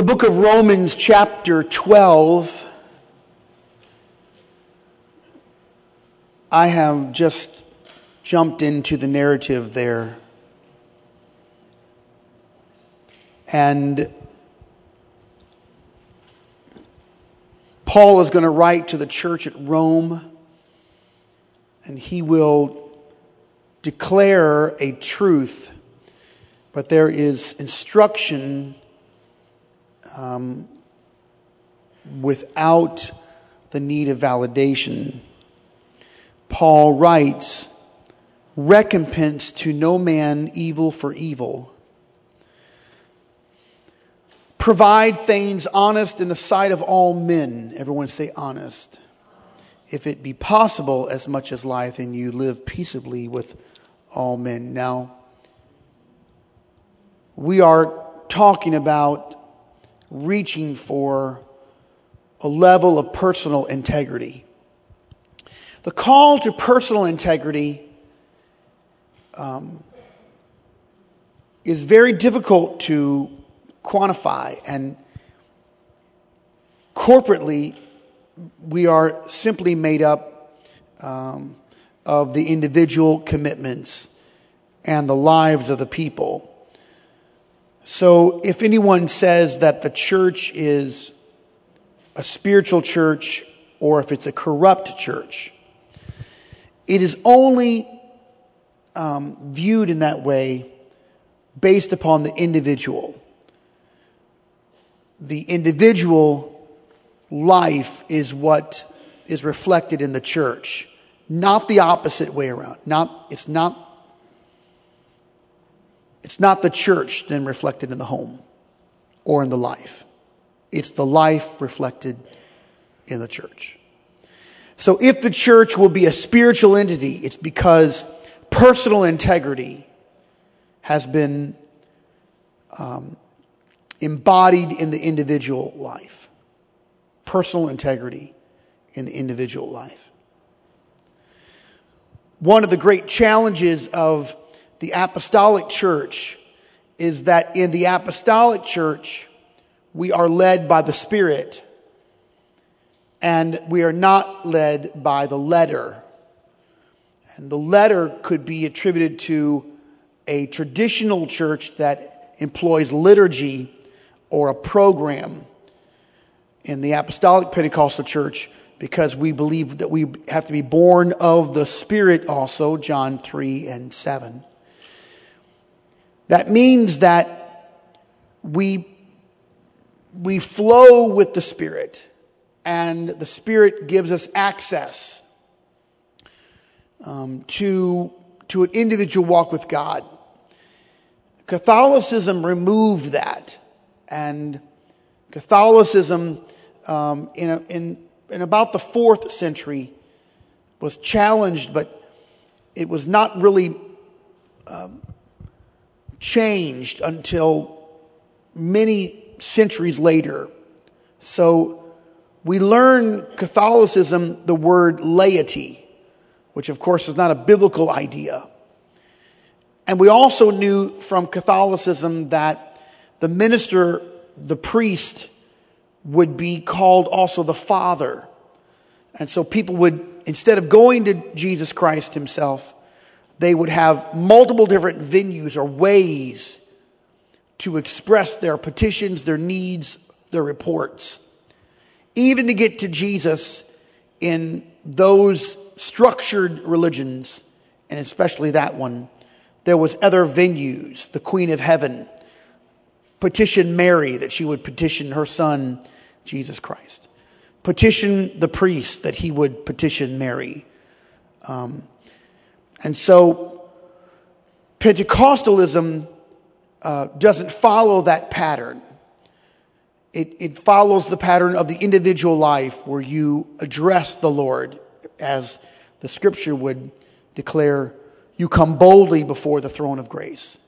The book of Romans, chapter 12. I have just jumped into the narrative there. And Paul is going to write to the church at Rome, and he will declare a truth, but there is instruction um, without the need of validation. Paul writes, Recompense to no man evil for evil. Provide things honest in the sight of all men. Everyone say honest. If it be possible, as much as lieth in you, live peaceably with all men. Now, we are talking about reaching for a level of personal integrity. The call to personal integrity um, is very difficult to quantify, and corporately, we are simply made up um, of the individual commitments and the lives of the people. So, if anyone says that the church is a spiritual church or if it's a corrupt church, it is only um, viewed in that way based upon the individual. The individual life is what is reflected in the church, not the opposite way around. Not, it's not it's not the church then reflected in the home or in the life. It's the life reflected in the church. So if the church will be a spiritual entity, it's because personal integrity has been um, embodied in the individual life. Personal integrity in the individual life. One of the great challenges of the apostolic church is that in the apostolic church, we are led by the Spirit and we are not led by the letter. And the letter could be attributed to a traditional church that employs liturgy or a program. In the apostolic Pentecostal church, because we believe that we have to be born of the Spirit also, John 3 and 7. That means that we, we flow with the Spirit, and the Spirit gives us access um, to, to an individual walk with God. Catholicism removed that, and Catholicism um, in, a, in, in about the fourth century was challenged, but it was not really um, changed until many centuries later. So we learn Catholicism the word laity, which of course is not a biblical idea. And we also knew from Catholicism that the minister, the priest, would be called also the father. And so people would, instead of going to Jesus Christ himself, they would have multiple different venues or ways to express their petitions, their needs, their reports. Even to get to Jesus in those structured religions, and especially that one, there was other venues. The Queen of Heaven petition Mary that she would petition her son, Jesus Christ. Petition the priest that he would petition Mary. Um, and so Pentecostalism uh, doesn't follow that pattern. It, it follows the pattern of the individual life where you address the Lord as the scripture would declare, you come boldly before the throne of grace.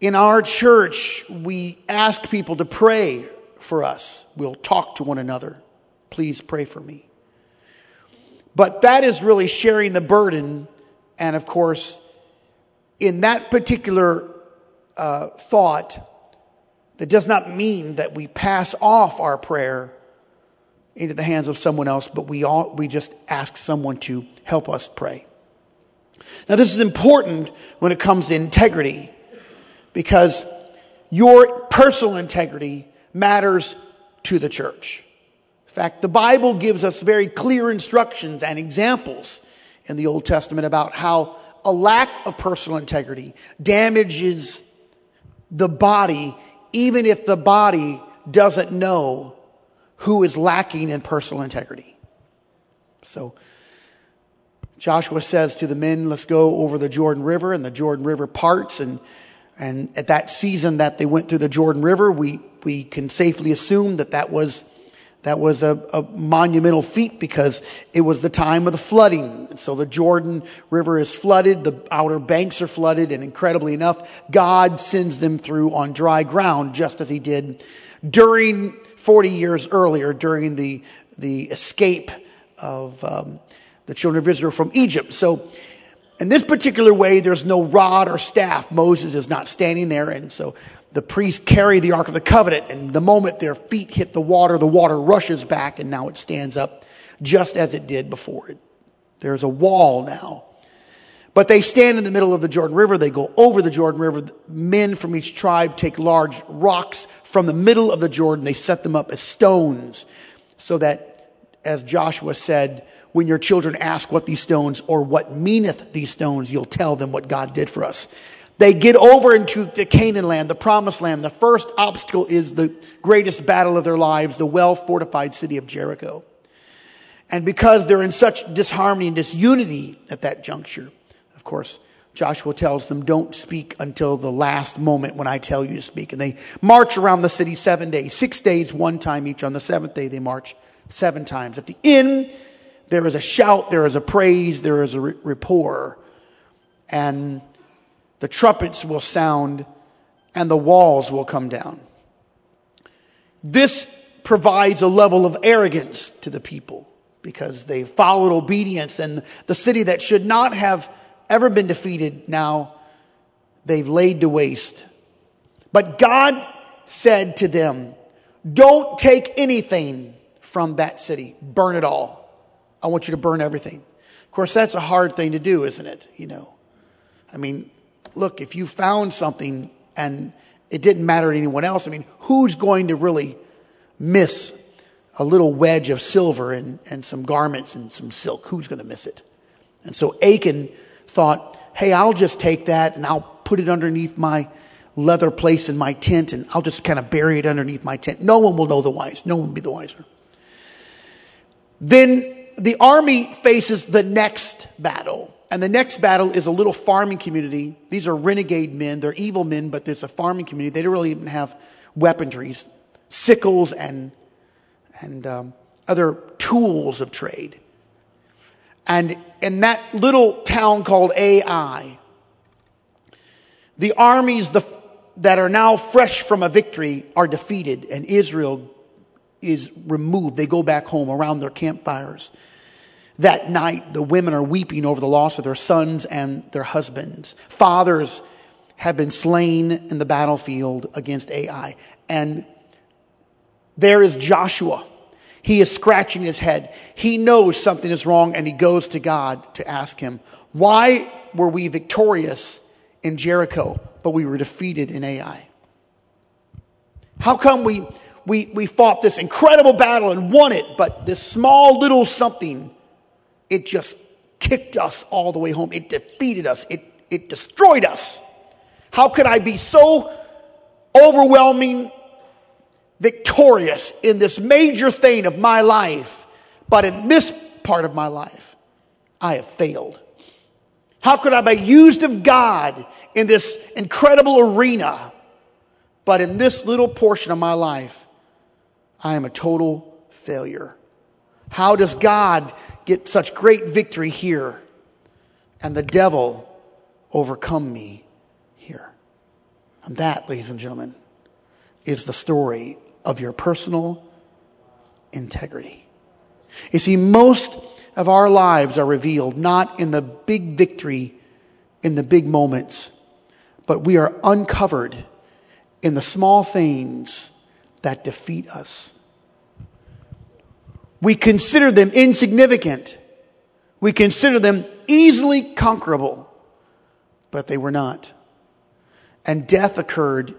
In our church, we ask people to pray for us. We'll talk to one another. Please pray for me. But that is really sharing the burden. And of course, in that particular uh, thought, That does not mean that we pass off our prayer into the hands of someone else, but we all, we just ask someone to help us pray. Now this is important when it comes to integrity because your personal integrity matters to the church. Fact, the Bible gives us very clear instructions and examples in the Old Testament about how a lack of personal integrity damages the body even if the body doesn't know who is lacking in personal integrity. So Joshua says to the men, let's go over the Jordan River and the Jordan River parts. And, and at that season that they went through the Jordan River, we, we can safely assume that that was, that was a, a monumental feat because it was the time of the flooding. And so the Jordan River is flooded, the outer banks are flooded, and incredibly enough, God sends them through on dry ground just as he did during 40 years earlier during the, the escape of um, the children of Israel from Egypt. So, in this particular way, there's no rod or staff. Moses is not standing there. And so the priests carry the Ark of the Covenant. And the moment their feet hit the water, the water rushes back and now it stands up just as it did before it. There's a wall now. But they stand in the middle of the Jordan River. They go over the Jordan River. Men from each tribe take large rocks from the middle of the Jordan. They set them up as stones so that, as Joshua said, when your children ask what these stones or what meaneth these stones, you'll tell them what God did for us. They get over into the Canaan land, the promised land. The first obstacle is the greatest battle of their lives, the well fortified city of Jericho. And because they're in such disharmony and disunity at that juncture, of course, Joshua tells them, don't speak until the last moment when I tell you to speak. And they march around the city seven days, six days, one time each. On the seventh day, they march seven times. At the end, there is a shout, there is a praise, there is a rapport, and the trumpets will sound and the walls will come down. This provides a level of arrogance to the people because they followed obedience and the city that should not have ever been defeated, now they've laid to waste. But God said to them, Don't take anything from that city, burn it all. I want you to burn everything. Of course, that's a hard thing to do, isn't it? You know, I mean, look, if you found something and it didn't matter to anyone else, I mean, who's going to really miss a little wedge of silver and, and some garments and some silk? Who's going to miss it? And so Achan thought, hey, I'll just take that and I'll put it underneath my leather place in my tent and I'll just kind of bury it underneath my tent. No one will know the wise. No one will be the wiser. Then the army faces the next battle. And the next battle is a little farming community. These are renegade men. They're evil men, but there's a farming community. They don't really even have weaponries, sickles and, and um, other tools of trade. And in that little town called Ai, the armies the, that are now fresh from a victory are defeated, and Israel is removed. They go back home around their campfires. That night, the women are weeping over the loss of their sons and their husbands. Fathers have been slain in the battlefield against Ai. And there is Joshua he is scratching his head. He knows something is wrong and he goes to God to ask him, why were we victorious in Jericho, but we were defeated in Ai? How come we, we, we fought this incredible battle and won it, but this small little something, it just kicked us all the way home. It defeated us. It, it destroyed us. How could I be so overwhelming victorious in this major thing of my life, but in this part of my life, I have failed. How could I be used of God in this incredible arena, but in this little portion of my life, I am a total failure? How does God get such great victory here and the devil overcome me here? And that, ladies and gentlemen, is the story of your personal integrity. You see, most of our lives are revealed not in the big victory, in the big moments, but we are uncovered in the small things that defeat us. We consider them insignificant. We consider them easily conquerable, but they were not. And death occurred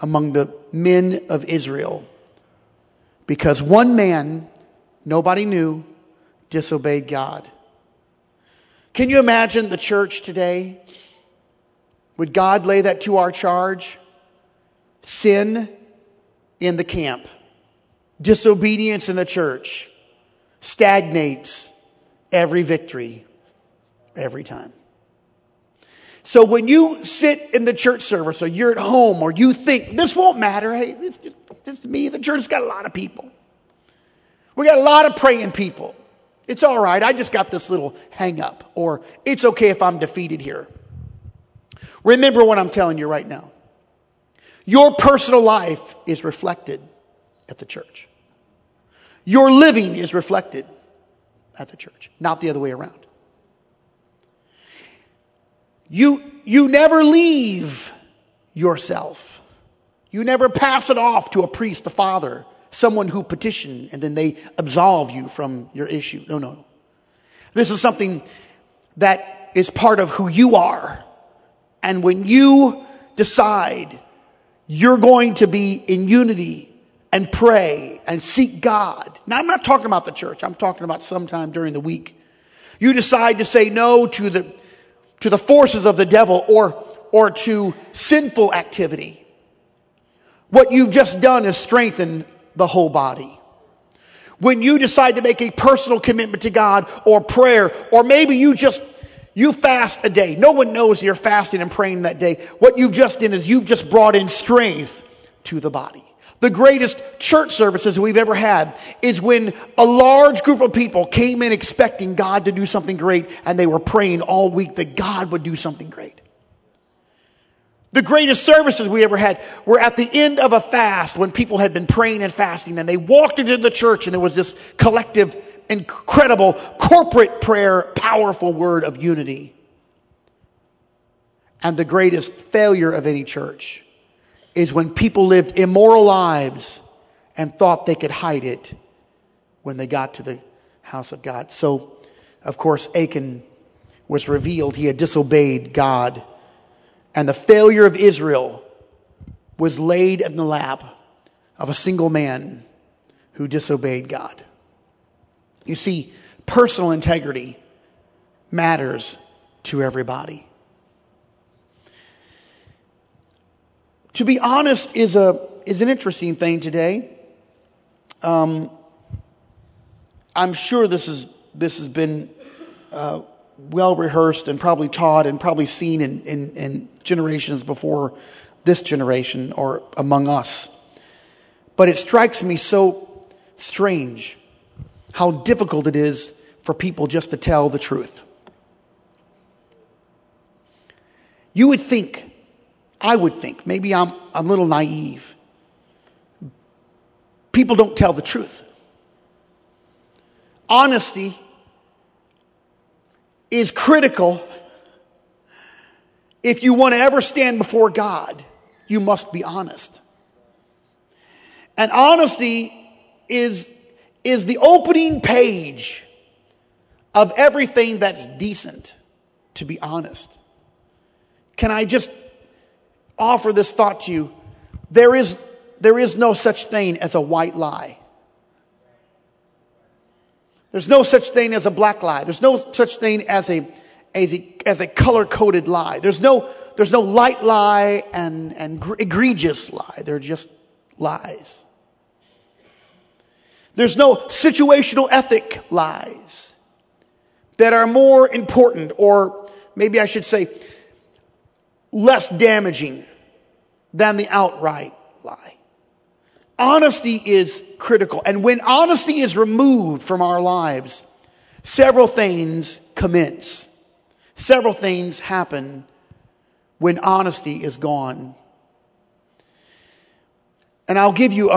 among the men of Israel because one man, nobody knew, disobeyed God. Can you imagine the church today? Would God lay that to our charge? Sin in the camp, disobedience in the church stagnates every victory every time. So when you sit in the church service or you're at home or you think this won't matter, hey, this, just, me. The church's got a lot of people. We got a lot of praying people. It's all right. I just got this little hang up or it's okay if I'm defeated here. Remember what I'm telling you right now. Your personal life is reflected at the church. Your living is reflected at the church, not the other way around. You, you never leave yourself. You never pass it off to a priest, a father, someone who petitioned, and then they absolve you from your issue. No, no. This is something that is part of who you are. And when you decide you're going to be in unity and pray and seek God. Now, I'm not talking about the church. I'm talking about sometime during the week. You decide to say no to the to the forces of the devil or, or to sinful activity. What you've just done is strengthen the whole body. When you decide to make a personal commitment to God or prayer, or maybe you just, you fast a day. No one knows you're fasting and praying that day. What you've just done is you've just brought in strength to the body. The greatest church services we've ever had is when a large group of people came in expecting God to do something great and they were praying all week that God would do something great. The greatest services we ever had were at the end of a fast when people had been praying and fasting and they walked into the church and there was this collective, incredible corporate prayer, powerful word of unity. And the greatest failure of any church is when people lived immoral lives and thought they could hide it when they got to the house of God. So, of course, Achan was revealed. He had disobeyed God. And the failure of Israel was laid in the lap of a single man who disobeyed God. You see, personal integrity matters to everybody. To be honest is a is an interesting thing today. Um, I'm sure this is this has been uh, well rehearsed and probably taught and probably seen in, in, in generations before this generation or among us. But it strikes me so strange how difficult it is for people just to tell the truth. You would think I would think. Maybe I'm a little naive. People don't tell the truth. Honesty is critical. If you want to ever stand before God, you must be honest. And honesty is, is the opening page of everything that's decent, to be honest. Can I just offer this thought to you. There is, there is no such thing as a white lie. There's no such thing as a black lie. There's no such thing as a, as a, as a color coded lie. There's no, there's no light lie and, and egregious lie. They're just lies. There's no situational ethic lies that are more important, or maybe I should say, less damaging than the outright lie. Honesty is critical. And when honesty is removed from our lives, several things commence. Several things happen when honesty is gone. And I'll give you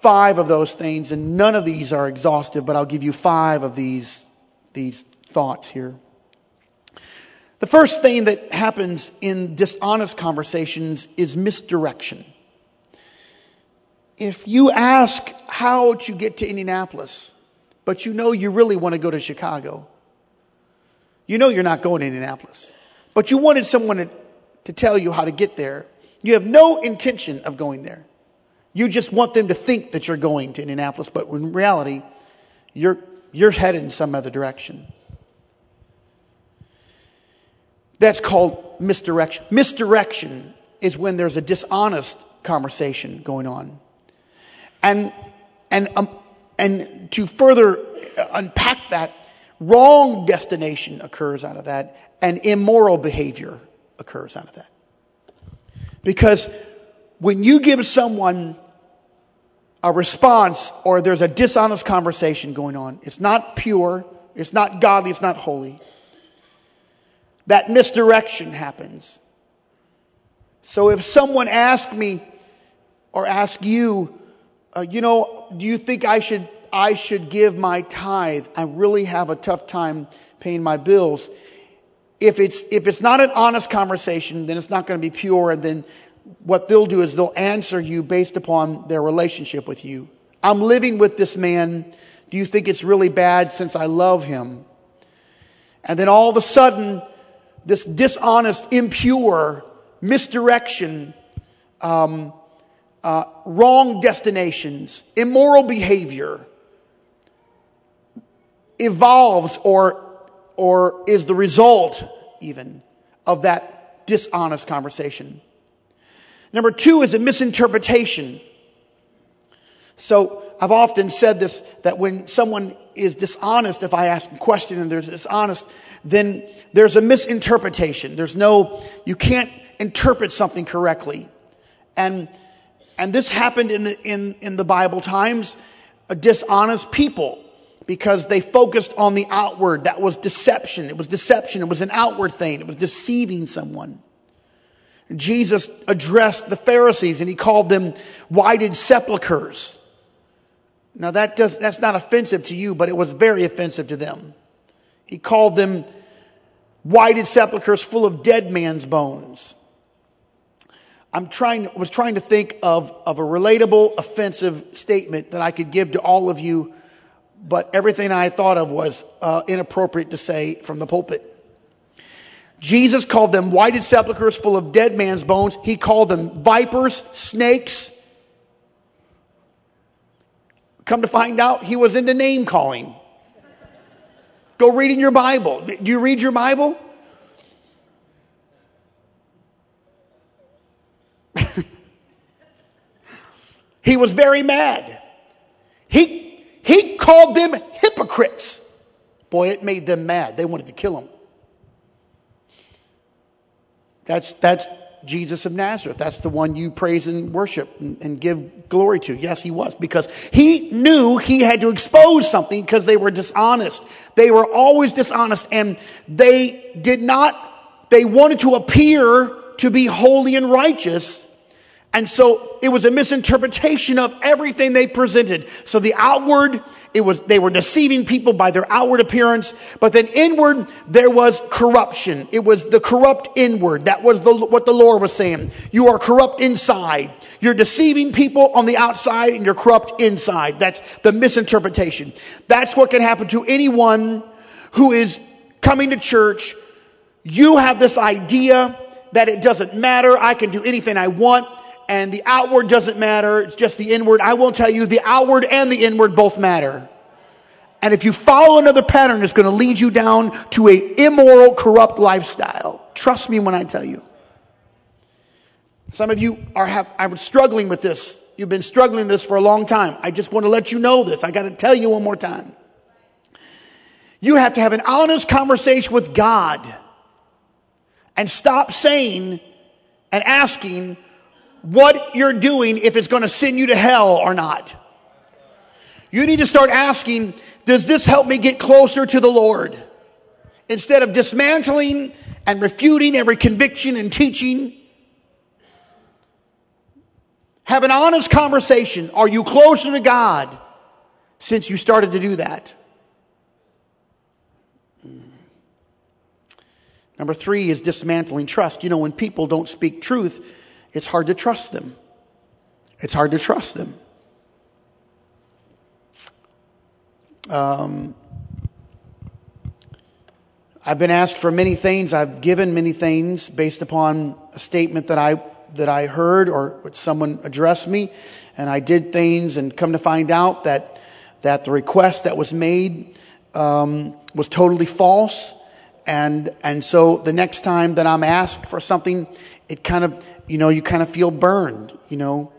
five of those things, and none of these are exhaustive, but I'll give you five of these, these thoughts here. The first thing that happens in dishonest conversations is misdirection. If you ask how to get to Indianapolis, but you know you really want to go to Chicago, you know you're not going to Indianapolis, but you wanted someone to, to tell you how to get there, you have no intention of going there. You just want them to think that you're going to Indianapolis, but in reality, you're, you're headed in some other direction. That's called misdirection. Misdirection is when there's a dishonest conversation going on. And, and, um, and to further unpack that, wrong destination occurs out of that, and immoral behavior occurs out of that. Because when you give someone a response or there's a dishonest conversation going on, it's not pure, it's not godly, it's not holy. That misdirection happens. So if someone asks me or asks you, uh, you know, do you think I should I should give my tithe? I really have a tough time paying my bills. If it's if it's not an honest conversation, then it's not going to be pure, and then what they'll do is they'll answer you based upon their relationship with you. I'm living with this man. Do you think it's really bad since I love him? And then all of a sudden, this dishonest, impure misdirection, um, uh, wrong destinations, immoral behavior evolves or, or is the result even of that dishonest conversation. Number two is a misinterpretation. So I've often said this that when someone is dishonest, if I ask a question and they're dishonest, then there's a misinterpretation. There's no, you can't interpret something correctly. And, and this happened in the, in, in the Bible times, dishonest people because they focused on the outward. That was deception. It was deception. It was an outward thing. It was deceiving someone. Jesus addressed the Pharisees and he called them whited sepulchres. Now that does, that's not offensive to you, but it was very offensive to them. He called them whited sepulchres full of dead man's bones. I'm trying, was trying to think of, of a relatable, offensive statement that I could give to all of you, but everything I thought of was uh, inappropriate to say from the pulpit. Jesus called them whited sepulchres full of dead man's bones. He called them vipers, snakes. Come to find out, he was into name calling. Go read in your Bible. Do you read your Bible? he was very mad. He, he called them hypocrites. Boy, it made them mad. They wanted to kill him. That's, that's Jesus of Nazareth. That's the one you praise and worship and, and, give glory to. Yes, he was because he knew he had to expose something because they were dishonest. They were always dishonest and they did not, they wanted to appear to be holy and righteous and so it was a misinterpretation of everything they presented. So the outward, it was, they were deceiving people by their outward appearance, but then inward, there was corruption. It was the corrupt inward. That was the, what the Lord was saying. You are corrupt inside. You're deceiving people on the outside and you're corrupt inside. That's the misinterpretation. That's what can happen to anyone who is coming to church. You have this idea that it doesn't matter. I can do anything I want and the outward doesn't matter. It's just the inward. I will tell you the outward and the inward both matter. And if you follow another pattern, it's going to lead you down to a immoral, corrupt lifestyle. Trust me when I tell you. Some of you are, have, are struggling with this. You've been struggling this for a long time. I just want to let you know this. I got to tell you one more time. You have to have an honest conversation with God and stop saying and asking, what you're doing if it's going to send you to hell or not. You need to start asking, does this help me get closer to the Lord? Instead of dismantling and refuting every conviction and teaching, have an honest conversation. Are you closer to God since you started to do that? Number three is dismantling trust. You know, when people don't speak truth, it's hard to trust them. It's hard to trust them. Um, I've been asked for many things. I've given many things based upon a statement that I that I heard or someone addressed me, and I did things and come to find out that that the request that was made um, was totally false, and and so the next time that I'm asked for something, it kind of you know you kind of feel burned, you know,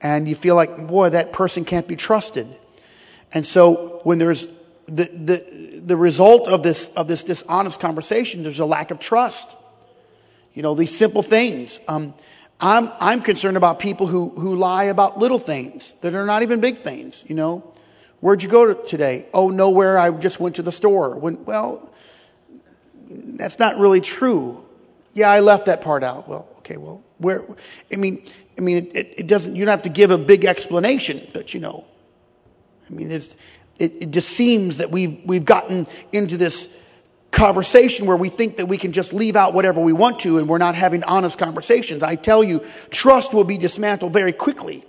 and you feel like boy that person can't be trusted, and so when there's the the the result of this of this dishonest conversation, there's a lack of trust. You know these simple things. Um, I'm I'm concerned about people who who lie about little things that are not even big things. You know, where'd you go today? Oh, nowhere. I just went to the store. When, well, that's not really true. Yeah, I left that part out. Well, okay. Well, where? I mean, I mean, it, it doesn't. You don't have to give a big explanation, but you know, I mean, it's it, it just seems that we've, we've gotten into this conversation where we think that we can just leave out whatever we want to and we're not having honest conversations. I tell you, trust will be dismantled very quickly.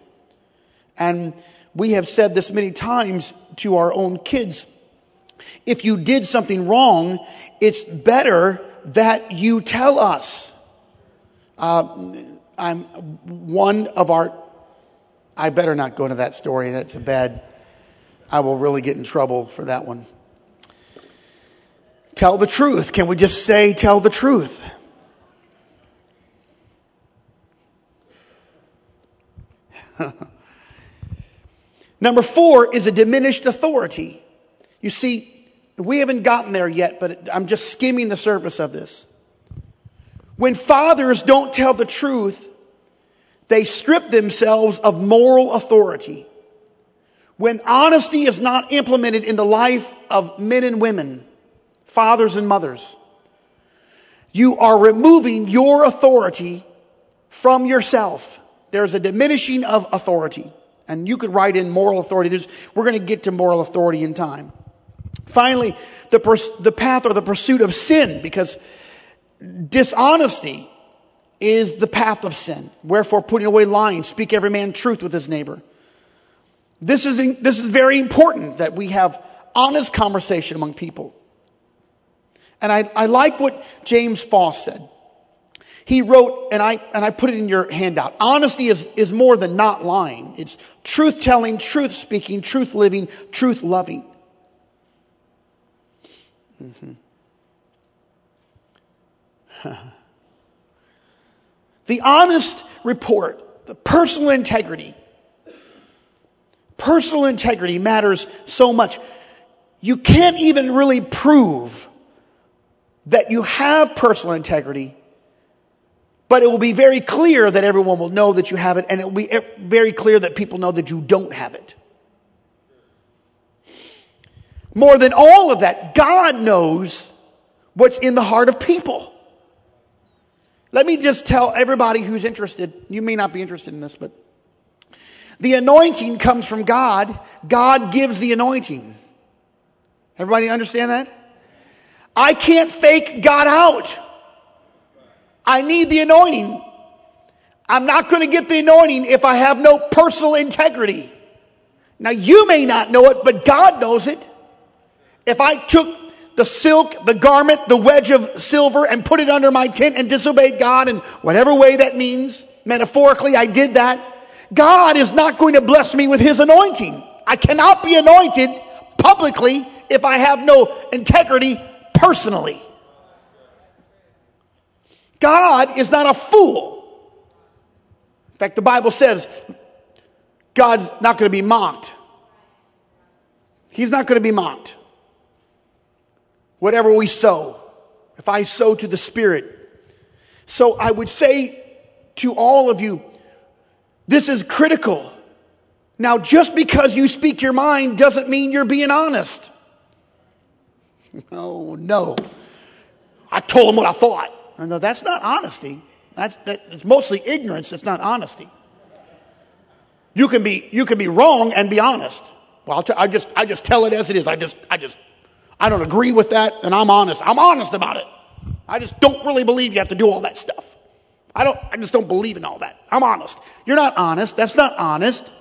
And we have said this many times to our own kids. If you did something wrong, it's better that you tell us. Uh, I'm one of our, I better not go into that story. That's a bad, I will really get in trouble for that one. Tell the truth. Can we just say, tell the truth? Number four is a diminished authority. You see, we haven't gotten there yet, but I'm just skimming the surface of this. When fathers don't tell the truth, they strip themselves of moral authority. When honesty is not implemented in the life of men and women, fathers and mothers, you are removing your authority from yourself. There's a diminishing of authority. And you could write in moral authority. There's, we're going to get to moral authority in time. Finally, the, pers- the path or the pursuit of sin, because dishonesty is the path of sin. Wherefore, putting away lying, speak every man truth with his neighbor. This is, this is very important that we have honest conversation among people. And I, I like what James Faust said. He wrote, and I, and I put it in your handout. Honesty is, is more than not lying. It's truth telling, truth speaking, truth living, truth loving. Mm-hmm. the honest report, the personal integrity, Personal integrity matters so much. You can't even really prove that you have personal integrity, but it will be very clear that everyone will know that you have it, and it will be very clear that people know that you don't have it. More than all of that, God knows what's in the heart of people. Let me just tell everybody who's interested, you may not be interested in this, but the anointing comes from God. God gives the anointing. Everybody understand that? I can't fake God out. I need the anointing. I'm not going to get the anointing if I have no personal integrity. Now you may not know it, but God knows it. If I took the silk, the garment, the wedge of silver and put it under my tent and disobeyed God in whatever way that means, metaphorically I did that, God is not going to bless me with his anointing. I cannot be anointed publicly if I have no integrity personally. God is not a fool. In fact, the Bible says God's not going to be mocked. He's not going to be mocked. Whatever we sow, if I sow to the Spirit. So I would say to all of you, this is critical. Now, just because you speak your mind doesn't mean you're being honest. Oh, no. I told him what I thought. No, that's not honesty. That's, that, it's mostly ignorance. It's not honesty. You can be, you can be wrong and be honest. Well, t- I just, I just tell it as it is. I just, I just, I don't agree with that and I'm honest. I'm honest about it. I just don't really believe you have to do all that stuff. I don't, I just don't believe in all that. I'm honest. You're not honest. That's not honest.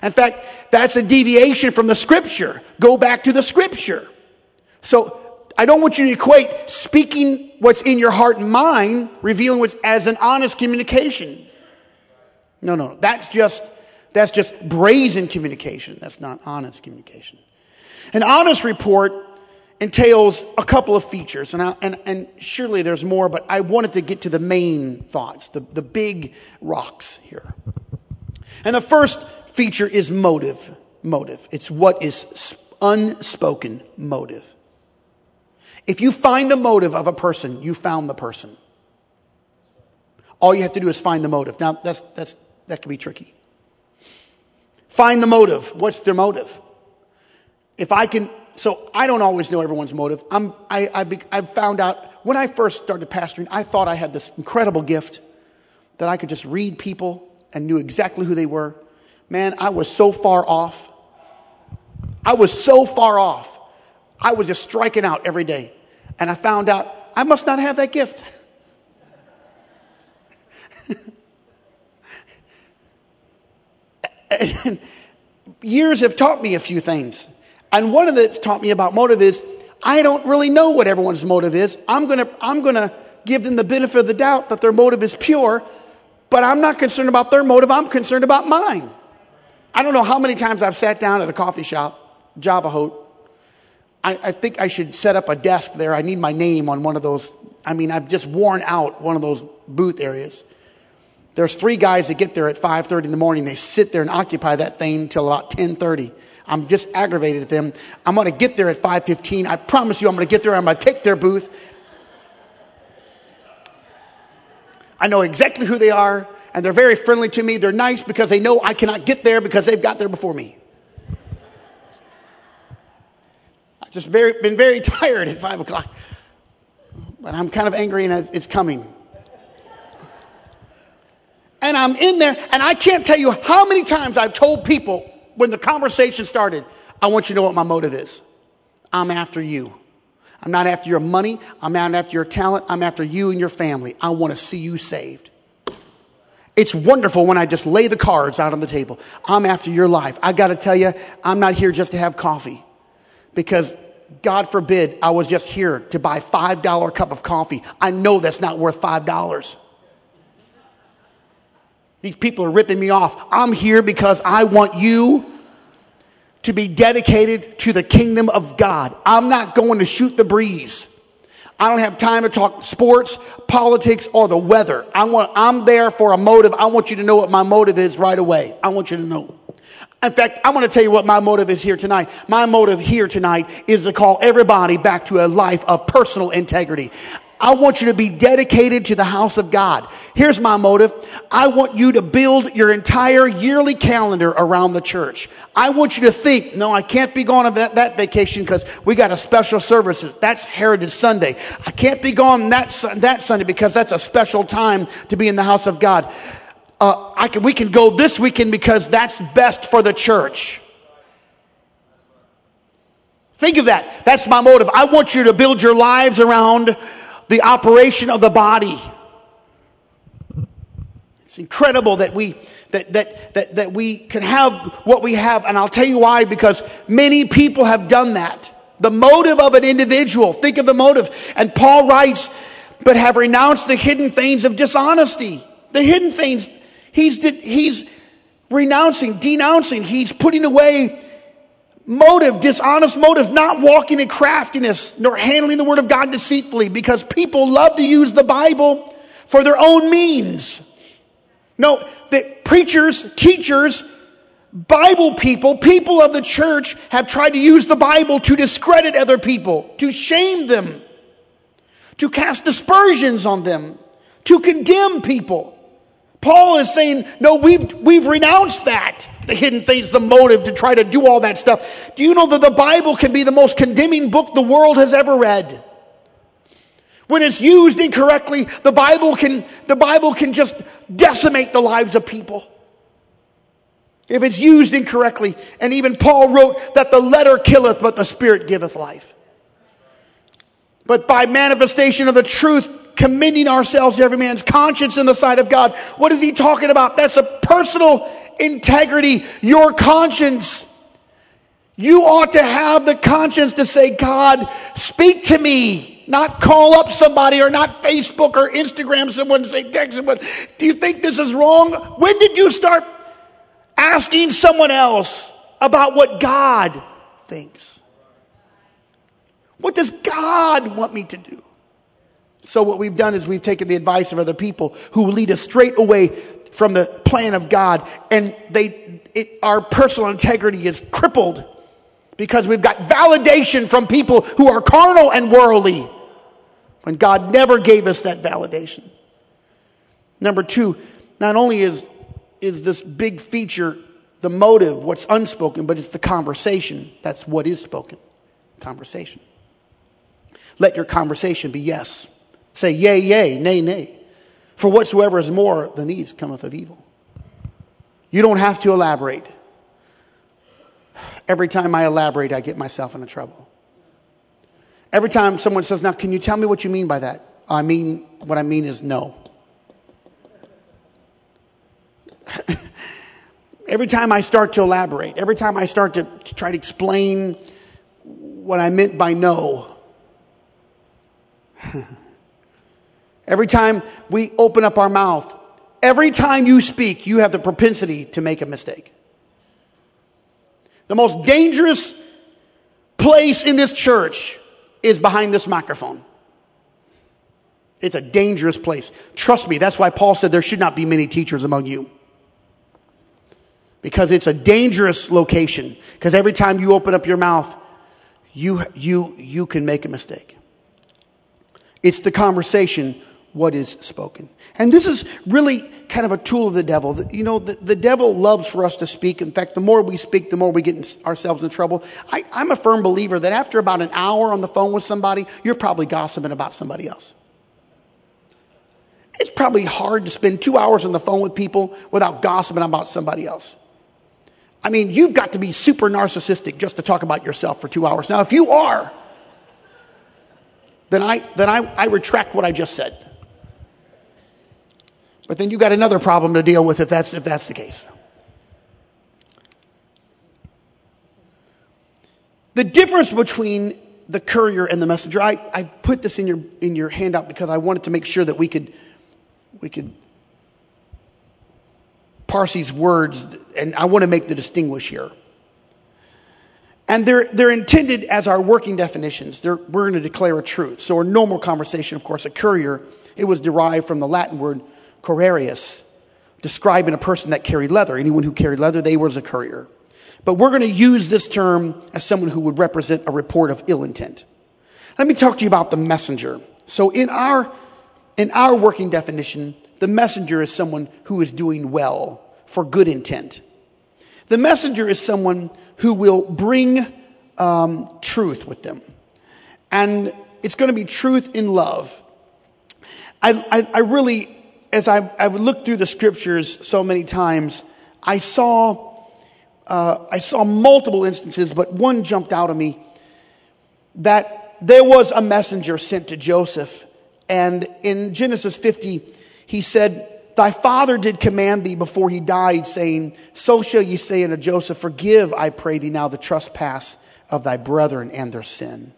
In fact, that's a deviation from the scripture. Go back to the scripture. So I don't want you to equate speaking what's in your heart and mind, revealing what's as an honest communication. No, no, that's just, that's just brazen communication. That's not honest communication. An honest report entails a couple of features, and, I, and, and surely there's more, but I wanted to get to the main thoughts, the, the big rocks here. And the first feature is motive. Motive. It's what is unspoken motive. If you find the motive of a person, you found the person. All you have to do is find the motive. Now, that's, that's, that can be tricky. Find the motive. What's their motive? If I can, so I don't always know everyone's motive. I'm, I, I, I've found out when I first started pastoring, I thought I had this incredible gift that I could just read people and knew exactly who they were. Man, I was so far off. I was so far off. I was just striking out every day. And I found out I must not have that gift. years have taught me a few things. And one of the that's taught me about motive is I don't really know what everyone's motive is. I'm gonna, I'm gonna give them the benefit of the doubt that their motive is pure, but I'm not concerned about their motive. I'm concerned about mine. I don't know how many times I've sat down at a coffee shop, Java Hote, I, I, think I should set up a desk there. I need my name on one of those. I mean, I've just worn out one of those booth areas. There's three guys that get there at 5.30 in the morning. They sit there and occupy that thing till about 10.30. I'm just aggravated at them. I'm going to get there at 5.15. I promise you I'm going to get there. I'm going to take their booth. I know exactly who they are, and they're very friendly to me. They're nice because they know I cannot get there because they've got there before me. I've just very, been very tired at five o'clock. But I'm kind of angry and it's coming. And I'm in there and I can't tell you how many times I've told people when the conversation started, I want you to know what my motive is. I'm after you. I'm not after your money. I'm not after your talent. I'm after you and your family. I want to see you saved. It's wonderful when I just lay the cards out on the table. I'm after your life. I got to tell you, I'm not here just to have coffee because God forbid I was just here to buy $5 cup of coffee. I know that's not worth $5. These people are ripping me off. I'm here because I want you to be dedicated to the kingdom of God. I'm not going to shoot the breeze. I don't have time to talk sports, politics, or the weather. I want, I'm there for a motive. I want you to know what my motive is right away. I want you to know. In fact, I'm going to tell you what my motive is here tonight. My motive here tonight is to call everybody back to a life of personal integrity. I want you to be dedicated to the house of God. Here's my motive. I want you to build your entire yearly calendar around the church. I want you to think, no, I can't be going on that, that vacation because we got a special services. That's Heritage Sunday. I can't be gone that, that Sunday because that's a special time to be in the house of God uh, can, we can go this weekend because that's best for the church. Think of that. That's my motive. I want you to build your lives around the operation of the body. It's incredible that we that that that that we can have what we have, and I'll tell you why. Because many people have done that. The motive of an individual. Think of the motive. And Paul writes, "But have renounced the hidden things of dishonesty." The hidden things He's, he's renouncing, denouncing, he's putting away motive, dishonest motive, not walking in craftiness, nor handling the word of God deceitfully, because people love to use the Bible for their own means. No, that preachers, teachers, Bible people, people of the church have tried to use the Bible to discredit other people, to shame them, to cast aspersions on them, to condemn people. Paul is saying, no, we've, we've renounced that. The hidden things, the motive to try to do all that stuff. Do you know that the Bible can be the most condemning book the world has ever read? When it's used incorrectly, the Bible can, the Bible can just decimate the lives of people. If it's used incorrectly. And even Paul wrote that the letter killeth, but the spirit giveth life. but by manifestation of the truth, commending ourselves to every man's conscience in the sight of God. What is he talking about? That's a personal integrity, your conscience. You ought to have the conscience to say, God, speak to me. Not call up somebody or not Facebook or Instagram someone and say, text someone. Do you think this is wrong? When did you start asking someone else about what God thinks? What does God want me to do? So what we've done is we've taken the advice of other people who lead us straight away from the plan of God and they, it, our personal integrity is crippled because we've got validation from people who are carnal and worldly when God never gave us that validation. Number two, not only is, is this big feature the motive, what's unspoken, but it's the conversation. That's what is spoken. Conversation. Let your conversation be yes. Say yea, yea, nay, nay. For whatsoever is more than these cometh of evil. You don't have to elaborate. Every time I elaborate, I get myself into trouble. Every time someone says, Now, can you tell me what you mean by that? I mean, what I mean is no. every time I start to elaborate, every time I start to, to try to explain what I meant by no, every time we open up our mouth, every time you speak, you have the propensity to make a mistake. The most dangerous place in this church is behind this microphone. It's a dangerous place. Trust me, that's why Paul said there should not be many teachers among you because it's a dangerous location. Because every time you open up your mouth, you, you, you can make a mistake. It's the conversation, what is spoken. And this is really kind of a tool of the devil. You know, the, the devil loves for us to speak. In fact, the more we speak, the more we get in, ourselves in trouble. I, I'm a firm believer that after about an hour on the phone with somebody, you're probably gossiping about somebody else. It's probably hard to spend two hours on the phone with people without gossiping about somebody else. I mean, you've got to be super narcissistic just to talk about yourself for two hours. Now, if you are, then I, then I, I retract what I just said. But then you got another problem to deal with if that's, if that's the case. The difference between the courier and the messenger, I, I put this in your, in your handout because I wanted to make sure that we could, we could parse these words, and I want to make the distinguish here. And they're, they're intended as our working definitions. They're, we're going to declare a truth. So, a normal conversation, of course, a courier, it was derived from the Latin word coriarius, describing a person that carried leather. Anyone who carried leather, they was a courier. But we're going to use this term as someone who would represent a report of ill intent. Let me talk to you about the messenger. So, in our, in our working definition, the messenger is someone who is doing well for good intent. The messenger is someone who will bring um, truth with them. And it's going to be truth in love. I, I, I really, as I've, I've, looked through the scriptures so many times, I saw, uh, I saw multiple instances, but one jumped out at me that there was a messenger sent to Joseph. And in Genesis 50, he said, Thy father did command thee before he died, saying, So shall ye say unto Joseph, Forgive, I pray thee now, the trespass of thy brethren and their sin.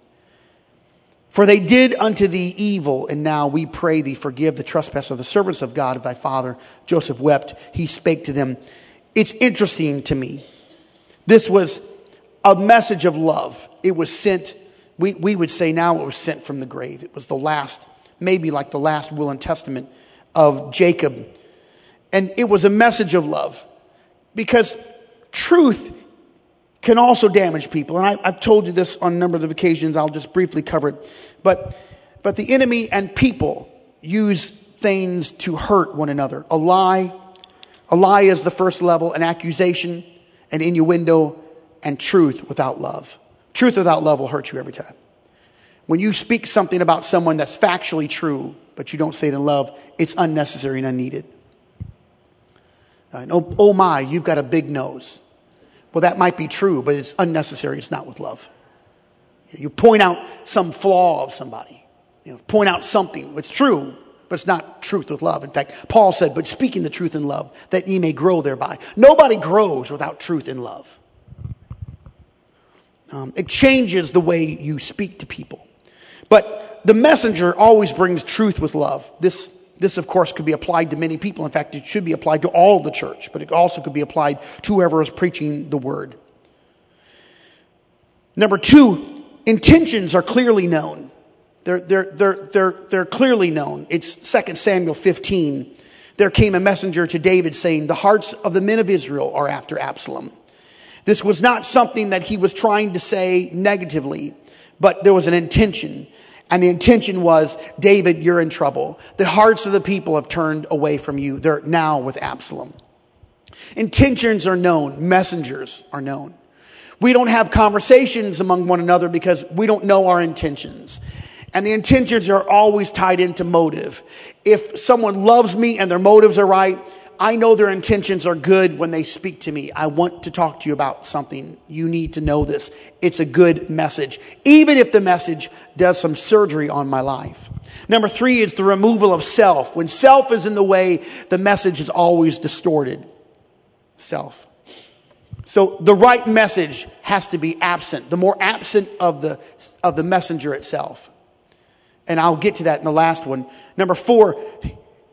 For they did unto thee evil, and now we pray thee, forgive the trespass of the servants of God of thy father. Joseph wept. He spake to them. It's interesting to me. This was a message of love. It was sent, we, we would say now it was sent from the grave. It was the last, maybe like the last will and testament of Jacob. And it was a message of love because truth can also damage people. And I, have told you this on a number of occasions. I'll just briefly cover it. But, but the enemy and people use things to hurt one another. A lie, a lie is the first level, an accusation, an innuendo, and truth without love. Truth without love will hurt you every time. When you speak something about someone that's factually true, but you don't say it in love, it's unnecessary and unneeded. Uh, oh, oh my, you've got a big nose. Well, that might be true, but it's unnecessary. It's not with love. You point out some flaw of somebody. You know, point out something. It's true, but it's not truth with love. In fact, Paul said, but speaking the truth in love, that ye may grow thereby. Nobody grows without truth in love. Um, it changes the way you speak to people. But the messenger always brings truth with love. This, this, of course, could be applied to many people. In fact, it should be applied to all the church, but it also could be applied to whoever is preaching the word. Number two, intentions are clearly known. They're, they're, they're, they're, they're clearly known. It's 2 Samuel 15. There came a messenger to David saying, The hearts of the men of Israel are after Absalom. This was not something that he was trying to say negatively, but there was an intention. And the intention was, David, you're in trouble. The hearts of the people have turned away from you. They're now with Absalom. Intentions are known. Messengers are known. We don't have conversations among one another because we don't know our intentions. And the intentions are always tied into motive. If someone loves me and their motives are right, I know their intentions are good when they speak to me. I want to talk to you about something. You need to know this. It's a good message, even if the message does some surgery on my life. Number three is the removal of self. When self is in the way, the message is always distorted. Self. So the right message has to be absent. The more absent of the, of the messenger itself. And I'll get to that in the last one. Number four,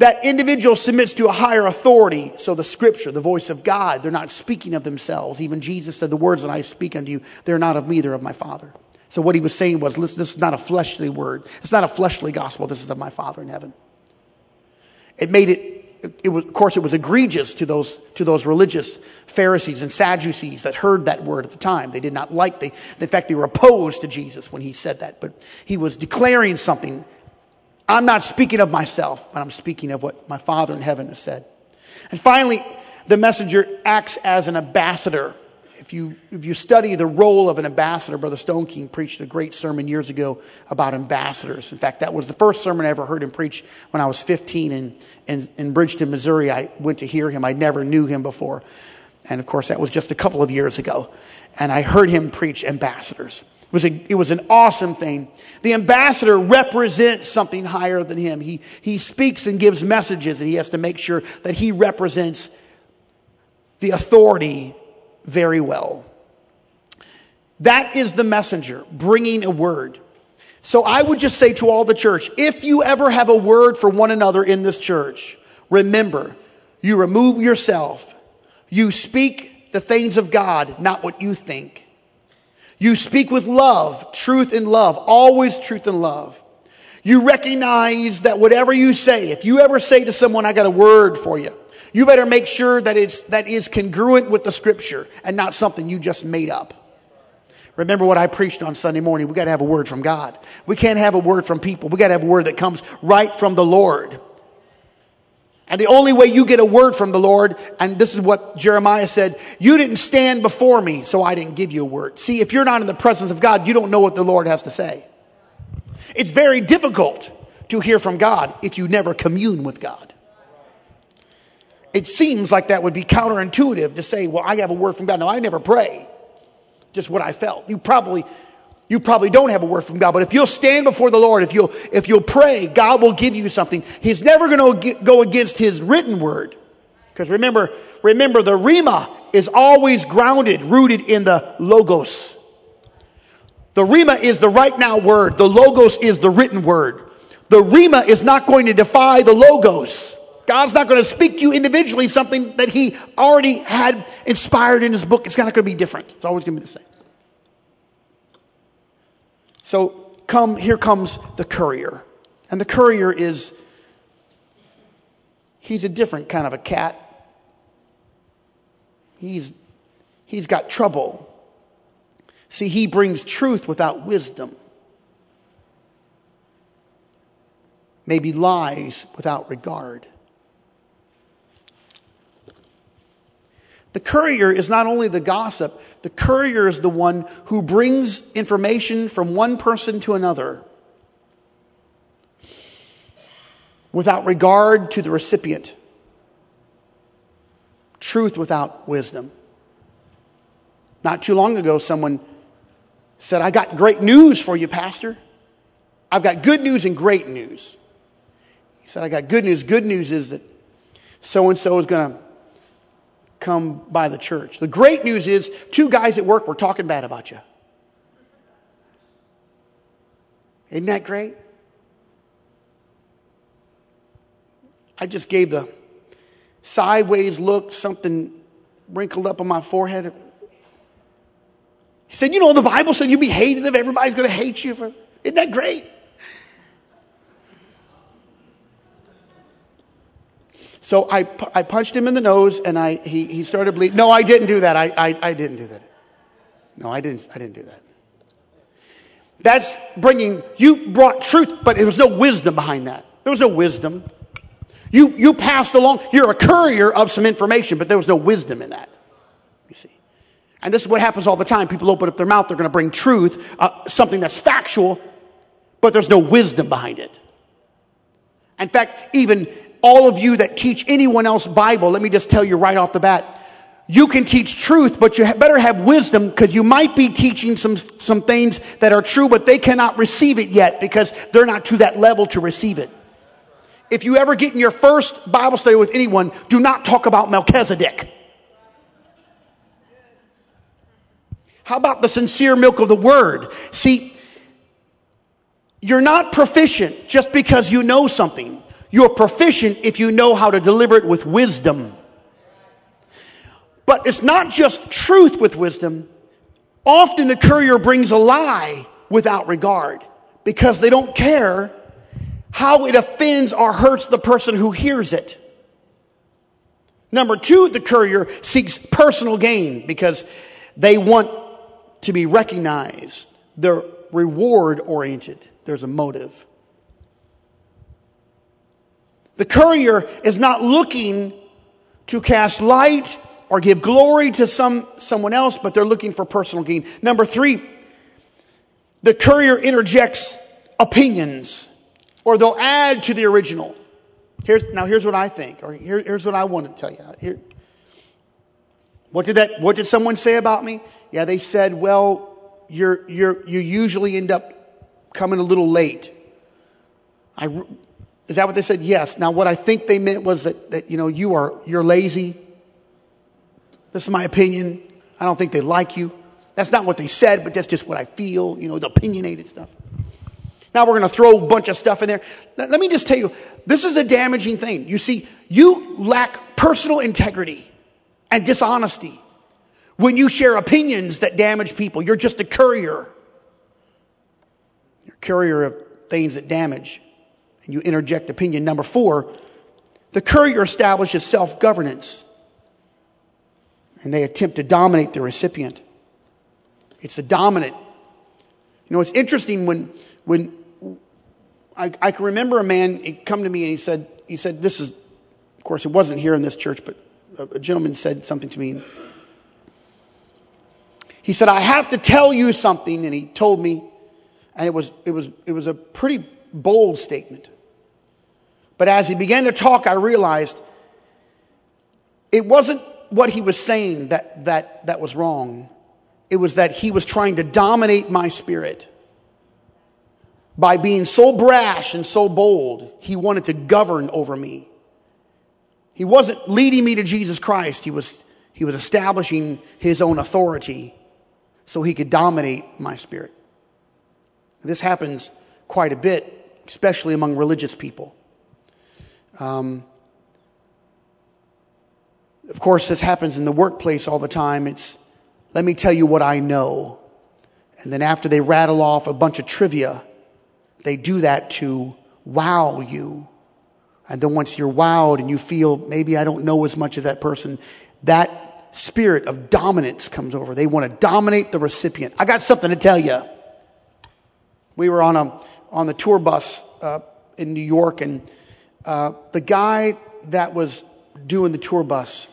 that individual submits to a higher authority. So the scripture, the voice of God, they're not speaking of themselves. Even Jesus said, the words that I speak unto you, they're not of me, they're of my Father. So what he was saying was, listen, this is not a fleshly word. It's not a fleshly gospel. This is of my Father in heaven. It made it, it was, of course, it was egregious to those, to those religious Pharisees and Sadducees that heard that word at the time. They did not like, they, in fact, they were opposed to Jesus when he said that. But he was declaring something I'm not speaking of myself, but I'm speaking of what my Father in heaven has said. And finally, the messenger acts as an ambassador. If you, if you study the role of an ambassador, Brother Stone King preached a great sermon years ago about ambassadors. In fact, that was the first sermon I ever heard him preach when I was 15 in, in, in Bridgeton, Missouri. I went to hear him. I never knew him before. And of course, that was just a couple of years ago. And I heard him preach ambassadors. It was, a, it was an awesome thing. The ambassador represents something higher than him. He, he speaks and gives messages, and he has to make sure that he represents the authority very well. That is the messenger bringing a word. So I would just say to all the church, if you ever have a word for one another in this church, remember, you remove yourself. You speak the things of God, not what you think. You speak with love, truth and love, always truth and love. You recognize that whatever you say, if you ever say to someone, I got a word for you, you better make sure that it's, that is congruent with the scripture and not something you just made up. Remember what I preached on Sunday morning. We got to have a word from God. We can't have a word from people. We got to have a word that comes right from the Lord. And the only way you get a word from the Lord, and this is what Jeremiah said, you didn't stand before me, so I didn't give you a word. See, if you're not in the presence of God, you don't know what the Lord has to say. It's very difficult to hear from God if you never commune with God. It seems like that would be counterintuitive to say, well, I have a word from God. No, I never pray. Just what I felt. You probably you probably don't have a word from God. But if you'll stand before the Lord, if you'll, if you'll pray, God will give you something. He's never going to go against his written word. Because remember, remember the Rhema is always grounded, rooted in the Logos. The Rhema is the right now word. The Logos is the written word. The Rhema is not going to defy the Logos. God's not going to speak to you individually something that He already had inspired in His book. It's not going to be different. It's always going to be the same. So come, here comes the courier. And the courier is, he's a different kind of a cat. He's, he's got trouble. See, he brings truth without wisdom. Maybe lies without regard. The courier is not only the gossip, the courier is the one who brings information from one person to another without regard to the recipient. Truth without wisdom. Not too long ago, someone said, I got great news for you, Pastor. I've got good news and great news. He said, I got good news. Good news is that so and so is going to come by the church. The great news is two guys at work were talking bad about you. Isn't that great? I just gave the sideways look, something wrinkled up on my forehead. He said, You know, the Bible said you'd be hated if everybody's going to hate you. For, isn't that great? So I, I punched him in the nose and I, he, he started bleeding. No, I didn't do that. I, I, I didn't do that. No, I didn't, I didn't do that. That's bringing, you brought truth, but there was no wisdom behind that. There was no wisdom. You, you passed along, you're a courier of some information, but there was no wisdom in that. You see. And this is what happens all the time. People open up their mouth, they're going to bring truth, uh, something that's factual, but there's no wisdom behind it. In fact, even all of you that teach anyone else Bible, let me just tell you right off the bat, you can teach truth, but you better have wisdom because you might be teaching some, some things that are true, but they cannot receive it yet because they're not to that level to receive it. If you ever get in your first Bible study with anyone, do not talk about Melchizedek. How about the sincere milk of the word? See, you're not proficient just because you know something. You're proficient if you know how to deliver it with wisdom. But it's not just truth with wisdom. Often the courier brings a lie without regard because they don't care how it offends or hurts the person who hears it. Number two, the courier seeks personal gain because they want to be recognized. They're reward oriented. There's a motive. The courier is not looking to cast light or give glory to some, someone else, but they're looking for personal gain. Number three, the courier interjects opinions or they'll add to the original. Here's, now here's what I think, or here, here's what I want to tell you. Here, what did that, what did someone say about me? Yeah, they said, well, you're, you're, you usually end up coming a little late. I, is that what they said? Yes. Now, what I think they meant was that, that, you know, you are, you're lazy. This is my opinion. I don't think they like you. That's not what they said, but that's just what I feel, you know, the opinionated stuff. Now we're going to throw a bunch of stuff in there. Let me just tell you, this is a damaging thing. You see, you lack personal integrity and dishonesty when you share opinions that damage people. You're just a courier. You're a courier of things that damage and you interject opinion. Number four, the courier establishes self governance and they attempt to dominate the recipient. It's the dominant. You know, it's interesting when, when I, I can remember a man come to me and he said, he said, this is, of course, it wasn't here in this church, but a, a gentleman said something to me. He said, I have to tell you something. And he told me, and it was, it was, it was a pretty bold statement. But as he began to talk, I realized it wasn't what he was saying that, that, that was wrong. It was that he was trying to dominate my spirit. By being so brash and so bold, he wanted to govern over me. He wasn't leading me to Jesus Christ. He was, he was establishing his own authority so he could dominate my spirit. This happens quite a bit, especially among religious people. Um, of course, this happens in the workplace all the time. It's, let me tell you what I know. And then after they rattle off a bunch of trivia, they do that to wow you. And then once you're wowed and you feel maybe I don't know as much of that person, that spirit of dominance comes over. They want to dominate the recipient. I got something to tell you. We were on a on the tour bus uh, in New York, and uh, the guy that was doing the tour bus,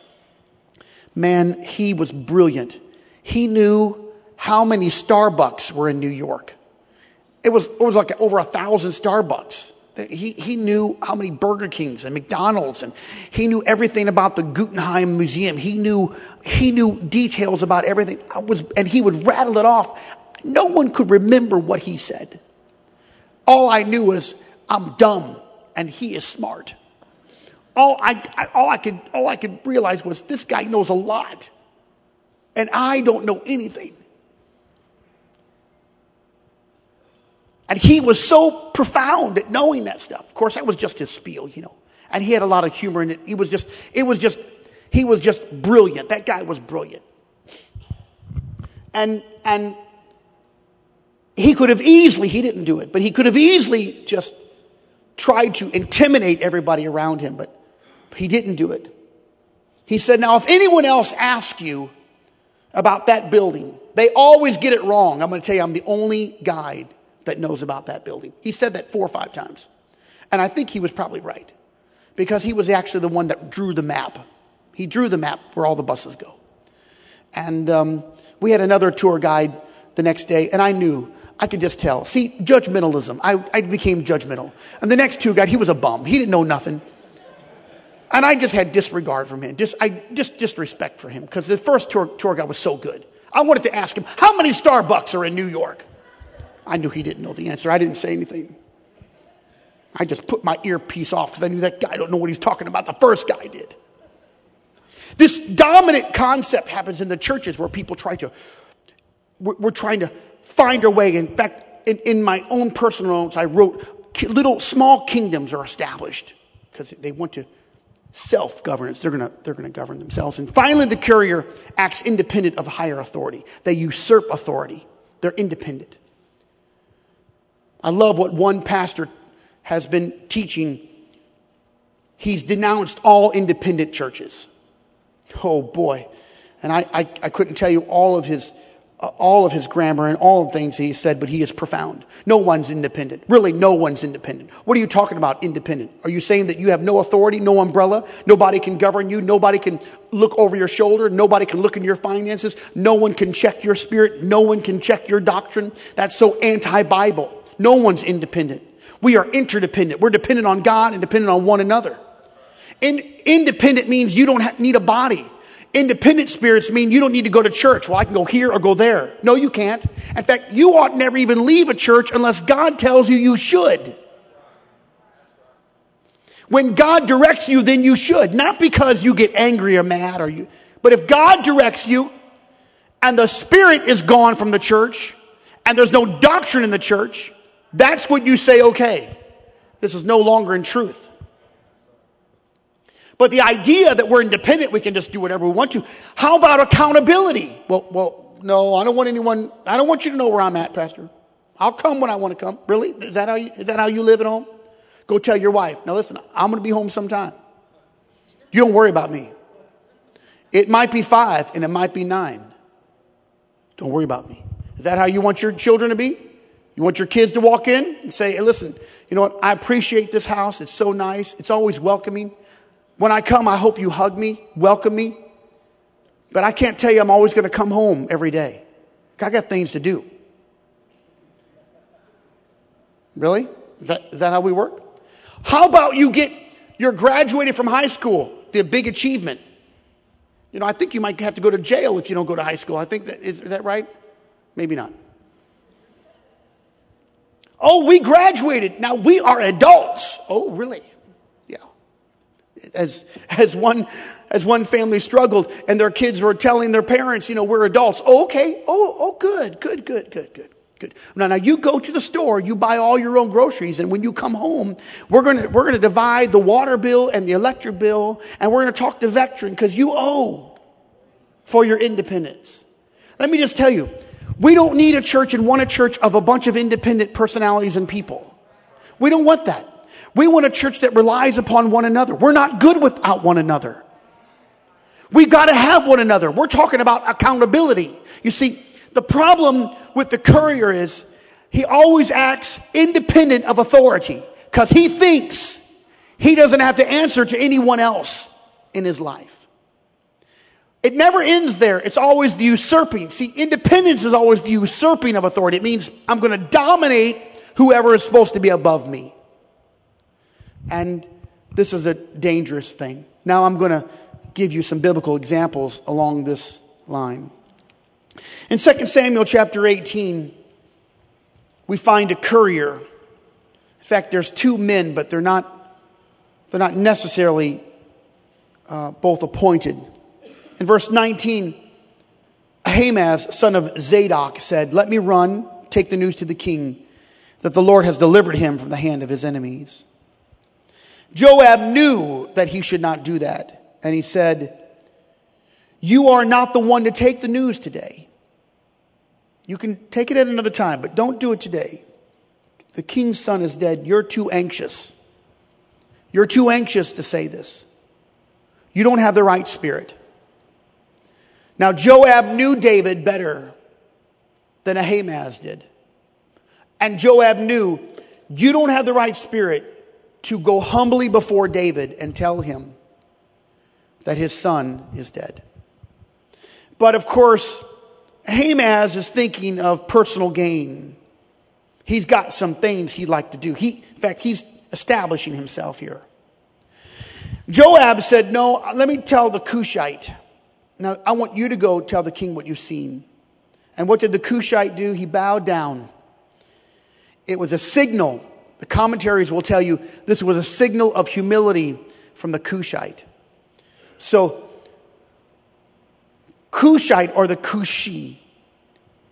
man, he was brilliant. He knew how many Starbucks were in New York. It was, it was like over a thousand Starbucks. He, he knew how many Burger Kings and McDonald's and he knew everything about the Guggenheim Museum. He knew, he knew details about everything. I was, and he would rattle it off. no one could remember what he said. All I knew was I'm dumb and he is smart. All I, I, all I could all I could realize was this guy knows a lot and I don't know anything. And he was so profound at knowing that stuff. Of course, that was just his spiel, you know. And he had a lot of humor in it. He was just, it was just, he was just brilliant. That guy was brilliant. And, and he could have easily, he didn't do it, but he could have easily just tried to intimidate everybody around him, but he didn't do it. He said, Now, if anyone else asks you about that building, they always get it wrong. I'm going to tell you, I'm the only guide that knows about that building. He said that four or five times. And I think he was probably right because he was actually the one that drew the map. He drew the map where all the buses go. And um, we had another tour guide the next day, and I knew, I could just tell. See, judgmentalism. I, I became judgmental. And the next tour guide, he was a bum. He didn't know nothing. And I just had disregard for him. Just, I just disrespect for him because the first tour, tour was so good. I wanted to ask him, how many Starbucks are in New York? I knew he didn't know the answer. I didn't say anything. I just put my earpiece off because I knew that guy don't know what he's talking about. The first guy did. This dominant concept happens in the churches where people try to, we're, trying to find our way. In fact, in, in my own personal notes, I wrote little small kingdoms are established because they want to self governance. They're going to they're to govern themselves. And finally, the courier acts independent of higher authority. They usurp authority. They're independent. I love what one pastor has been teaching. He's denounced all independent churches. Oh boy. And I, I, I couldn't tell you all of his all of his grammar and all the things he said, but he is profound. No one's independent. Really, no one's independent. What are you talking about, independent? Are you saying that you have no authority, no umbrella? Nobody can govern you? Nobody can look over your shoulder? Nobody can look in your finances? No one can check your spirit? No one can check your doctrine? That's so anti-Bible. No one's independent. We are interdependent. We're dependent on God and dependent on one another. In, independent means you don't need a body. Independent spirits mean you don't need to go to church. Well, I can go here or go there. No, you can't. In fact, you ought never even leave a church unless God tells you you should. When God directs you, then you should. Not because you get angry or mad or you, but if God directs you and the spirit is gone from the church and there's no doctrine in the church, that's what you say, okay, this is no longer in truth. But the idea that we're independent, we can just do whatever we want to. How about accountability? Well, well, no, I don't want anyone, I don't want you to know where I'm at, Pastor. I'll come when I want to come. Really? Is that how you, is that how you live at home? Go tell your wife. Now listen, I'm going to be home sometime. You don't worry about me. It might be five and it might be nine. Don't worry about me. Is that how you want your children to be? You want your kids to walk in and say, hey, listen, you know what? I appreciate this house. It's so nice. It's always welcoming. When I come, I hope you hug me, welcome me. But I can't tell you I'm always going to come home every day. I got things to do. Really? Is that, is that how we work? How about you get, you're graduated from high school, the big achievement. You know, I think you might have to go to jail if you don't go to high school. I think that, is, is that right? Maybe not. Oh, we graduated. Now we are adults. Oh, really? As, as one, as one family struggled and their kids were telling their parents, you know, we're adults. Oh, okay. Oh, oh, good, good, good, good, good. Good. Now, now you go to the store, you buy all your own groceries, and when you come home, we're gonna, we're gonna divide the water bill and the electric bill, and we're gonna talk to Vectren because you owe for your independence. Let me just tell you, we don't need a church and want a church of a bunch of independent personalities and people. We don't want that. We want a church that relies upon one another. We're not good without one another. We've got to have one another. We're talking about accountability. You see, the problem with the courier is he always acts independent of authority because he thinks he doesn't have to answer to anyone else in his life. It never ends there. It's always the usurping. See, independence is always the usurping of authority. It means I'm going to dominate whoever is supposed to be above me. And this is a dangerous thing. Now I'm going to give you some biblical examples along this line. In 2 Samuel chapter 18, we find a courier. In fact, there's two men, but they're not, they're not necessarily uh, both appointed. In verse 19, Ahimaaz, son of Zadok, said, Let me run, take the news to the king that the Lord has delivered him from the hand of his enemies. Joab knew that he should not do that, and he said, You are not the one to take the news today. You can take it at another time, but don't do it today. The king's son is dead. You're too anxious. You're too anxious to say this. You don't have the right spirit. Now, Joab knew David better than Ahimaaz did. And Joab knew you don't have the right spirit to go humbly before David and tell him that his son is dead. But of course, Hamaz is thinking of personal gain. He's got some things he'd like to do. He, in fact, he's establishing himself here. Joab said, No, let me tell the Cushite. Now, I want you to go tell the king what you've seen. And what did the Cushite do? He bowed down. It was a signal. The commentaries will tell you this was a signal of humility from the Cushite. So, Cushite or the Cushi,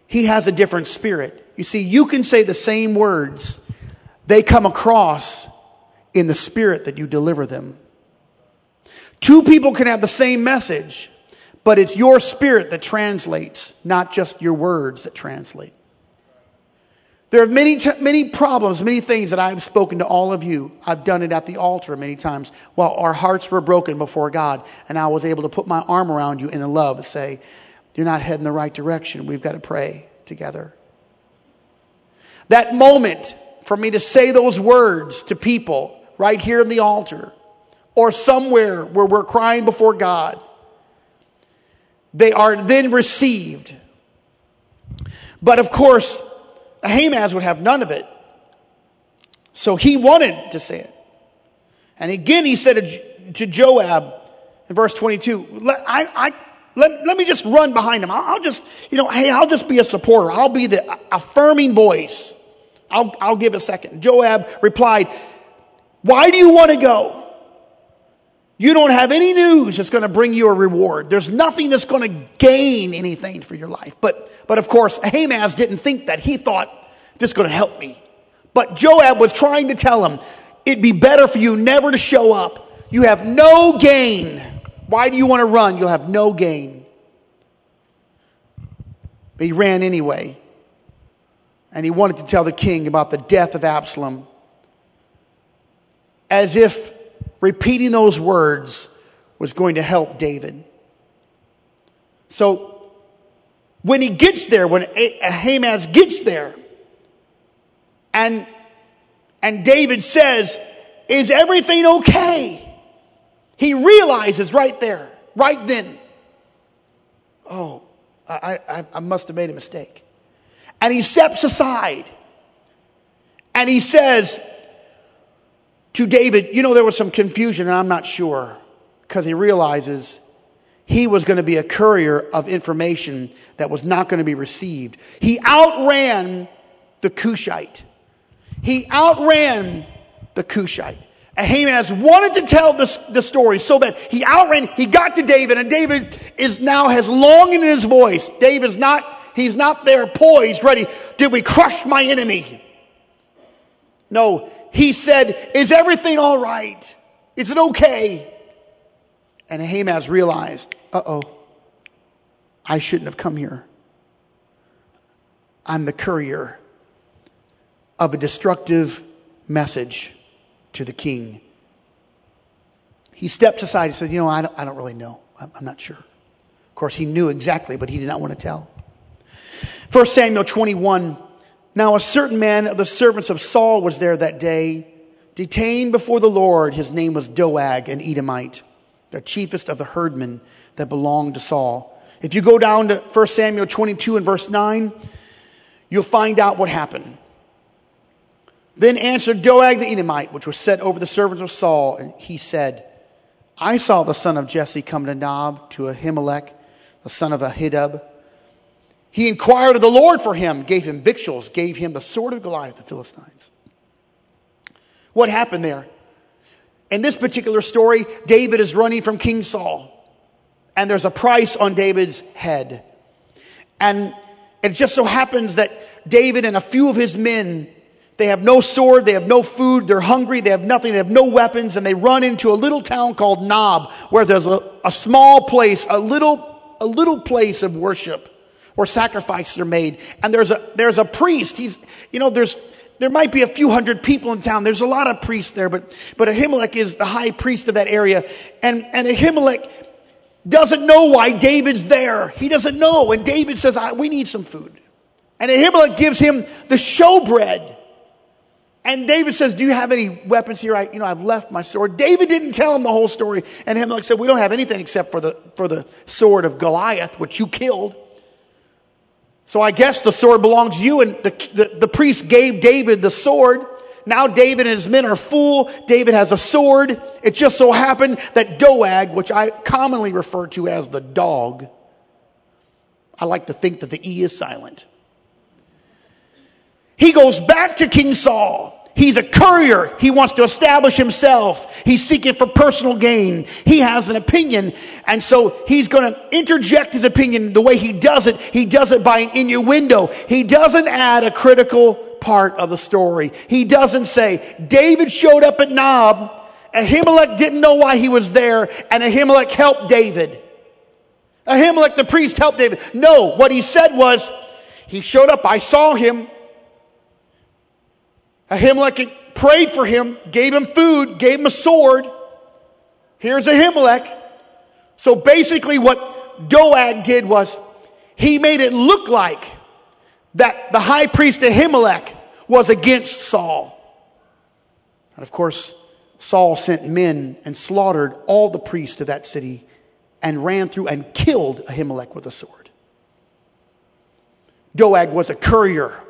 he has a different spirit. You see, you can say the same words, they come across in the spirit that you deliver them. Two people can have the same message, but it's your spirit that translates, not just your words that translate. There are many, many problems, many things that I've spoken to all of you. I've done it at the altar many times while our hearts were broken before God. And I was able to put my arm around you in a love and say, You're not heading the right direction. We've got to pray together. That moment for me to say those words to people right here in the altar or somewhere where we're crying before God, they are then received. But of course, Ahimaaz would have none of it. So he wanted to say it. And again, he said to Joab in verse 22, let, I, I, let, let me just run behind him. I'll, I'll, just, you know, hey, I'll just be a supporter. I'll be the affirming voice. I'll, I'll give a second. Joab replied, Why do you want to go? You don't have any news that's going to bring you a reward. There's nothing that's going to gain anything for your life. But, but of course, Ahimaaz didn't think that. He thought, this is going to help me. But Joab was trying to tell him, it'd be better for you never to show up. You have no gain. Why do you want to run? You'll have no gain. But he ran anyway. And he wanted to tell the king about the death of Absalom. As if repeating those words was going to help David. So when he gets there, when Ahimaaz uh, gets there, and, and David says, Is everything okay? He realizes right there, right then, oh, I, I, I must have made a mistake. And he steps aside and he says, to David, you know, there was some confusion, and I'm not sure, because he realizes he was going to be a courier of information that was not going to be received. He outran the Cushite. He outran the Cushite. Ahimaaz wanted to tell this, the story so bad. He outran, he got to David, and David is now has longing in his voice. David's not, he's not there poised, ready. Did we crush my enemy? No, he said, Is everything all right? Is it okay? And Ahimaaz realized, Uh oh, I shouldn't have come here. I'm the courier of a destructive message to the king. He steps aside and said, You know, I don't, I don't really know. I'm, I'm not sure. Of course, he knew exactly, but he did not want to tell. 1 Samuel 21 now, a certain man of the servants of Saul was there that day, detained before the Lord. His name was Doeg, an Edomite, the chiefest of the herdmen that belonged to Saul. If you go down to 1 Samuel 22 and verse 9, you'll find out what happened. Then answered Doeg the Edomite, which was set over the servants of Saul, and he said, I saw the son of Jesse come to Nob, to Ahimelech, the son of Ahitub, He inquired of the Lord for him, gave him victuals, gave him the sword of Goliath, the Philistines. What happened there? In this particular story, David is running from King Saul, and there's a price on David's head. And it just so happens that David and a few of his men, they have no sword, they have no food, they're hungry, they have nothing, they have no weapons, and they run into a little town called Nob, where there's a, a small place, a little, a little place of worship where sacrifices are made. And there's a, there's a priest. He's, you know, there's, there might be a few hundred people in town. There's a lot of priests there, but, but Ahimelech is the high priest of that area. And, and Ahimelech doesn't know why David's there. He doesn't know. And David says, we need some food. And Ahimelech gives him the showbread. And David says, do you have any weapons here? I, you know, I've left my sword. David didn't tell him the whole story. And Ahimelech said, we don't have anything except for the, for the sword of Goliath, which you killed. So I guess the sword belongs to you. And the, the, the priest gave David the sword. Now David and his men are full. David has a sword. It just so happened that Doeg, which I commonly refer to as the dog, I like to think that the E is silent. He goes back to King Saul He's a courier. He wants to establish himself. He's seeking for personal gain. He has an opinion. And so he's going to interject his opinion the way he does it. He does it by an innuendo. He doesn't add a critical part of the story. He doesn't say, David showed up at Nob. Ahimelech didn't know why he was there. And Ahimelech helped David. Ahimelech, the priest, helped David. No, what he said was, he showed up. I saw him. Ahimelech prayed for him, gave him food, gave him a sword. Here's Ahimelech. So basically what Doeg did was he made it look like that the high priest Ahimelech was against Saul. And of course, Saul sent men and slaughtered all the priests of that city and ran through and killed Ahimelech with a sword. Doeg was a courier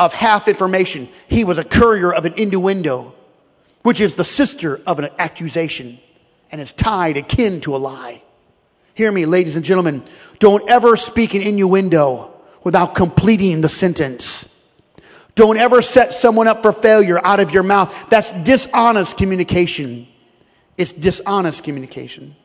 of half information. He was a courier of an innuendo, which is the sister of an accusation and is tied akin to a lie. Hear me, ladies and gentlemen. Don't ever speak an innuendo without completing the sentence. Don't ever set someone up for failure out of your mouth. That's dishonest communication. It's dishonest communication.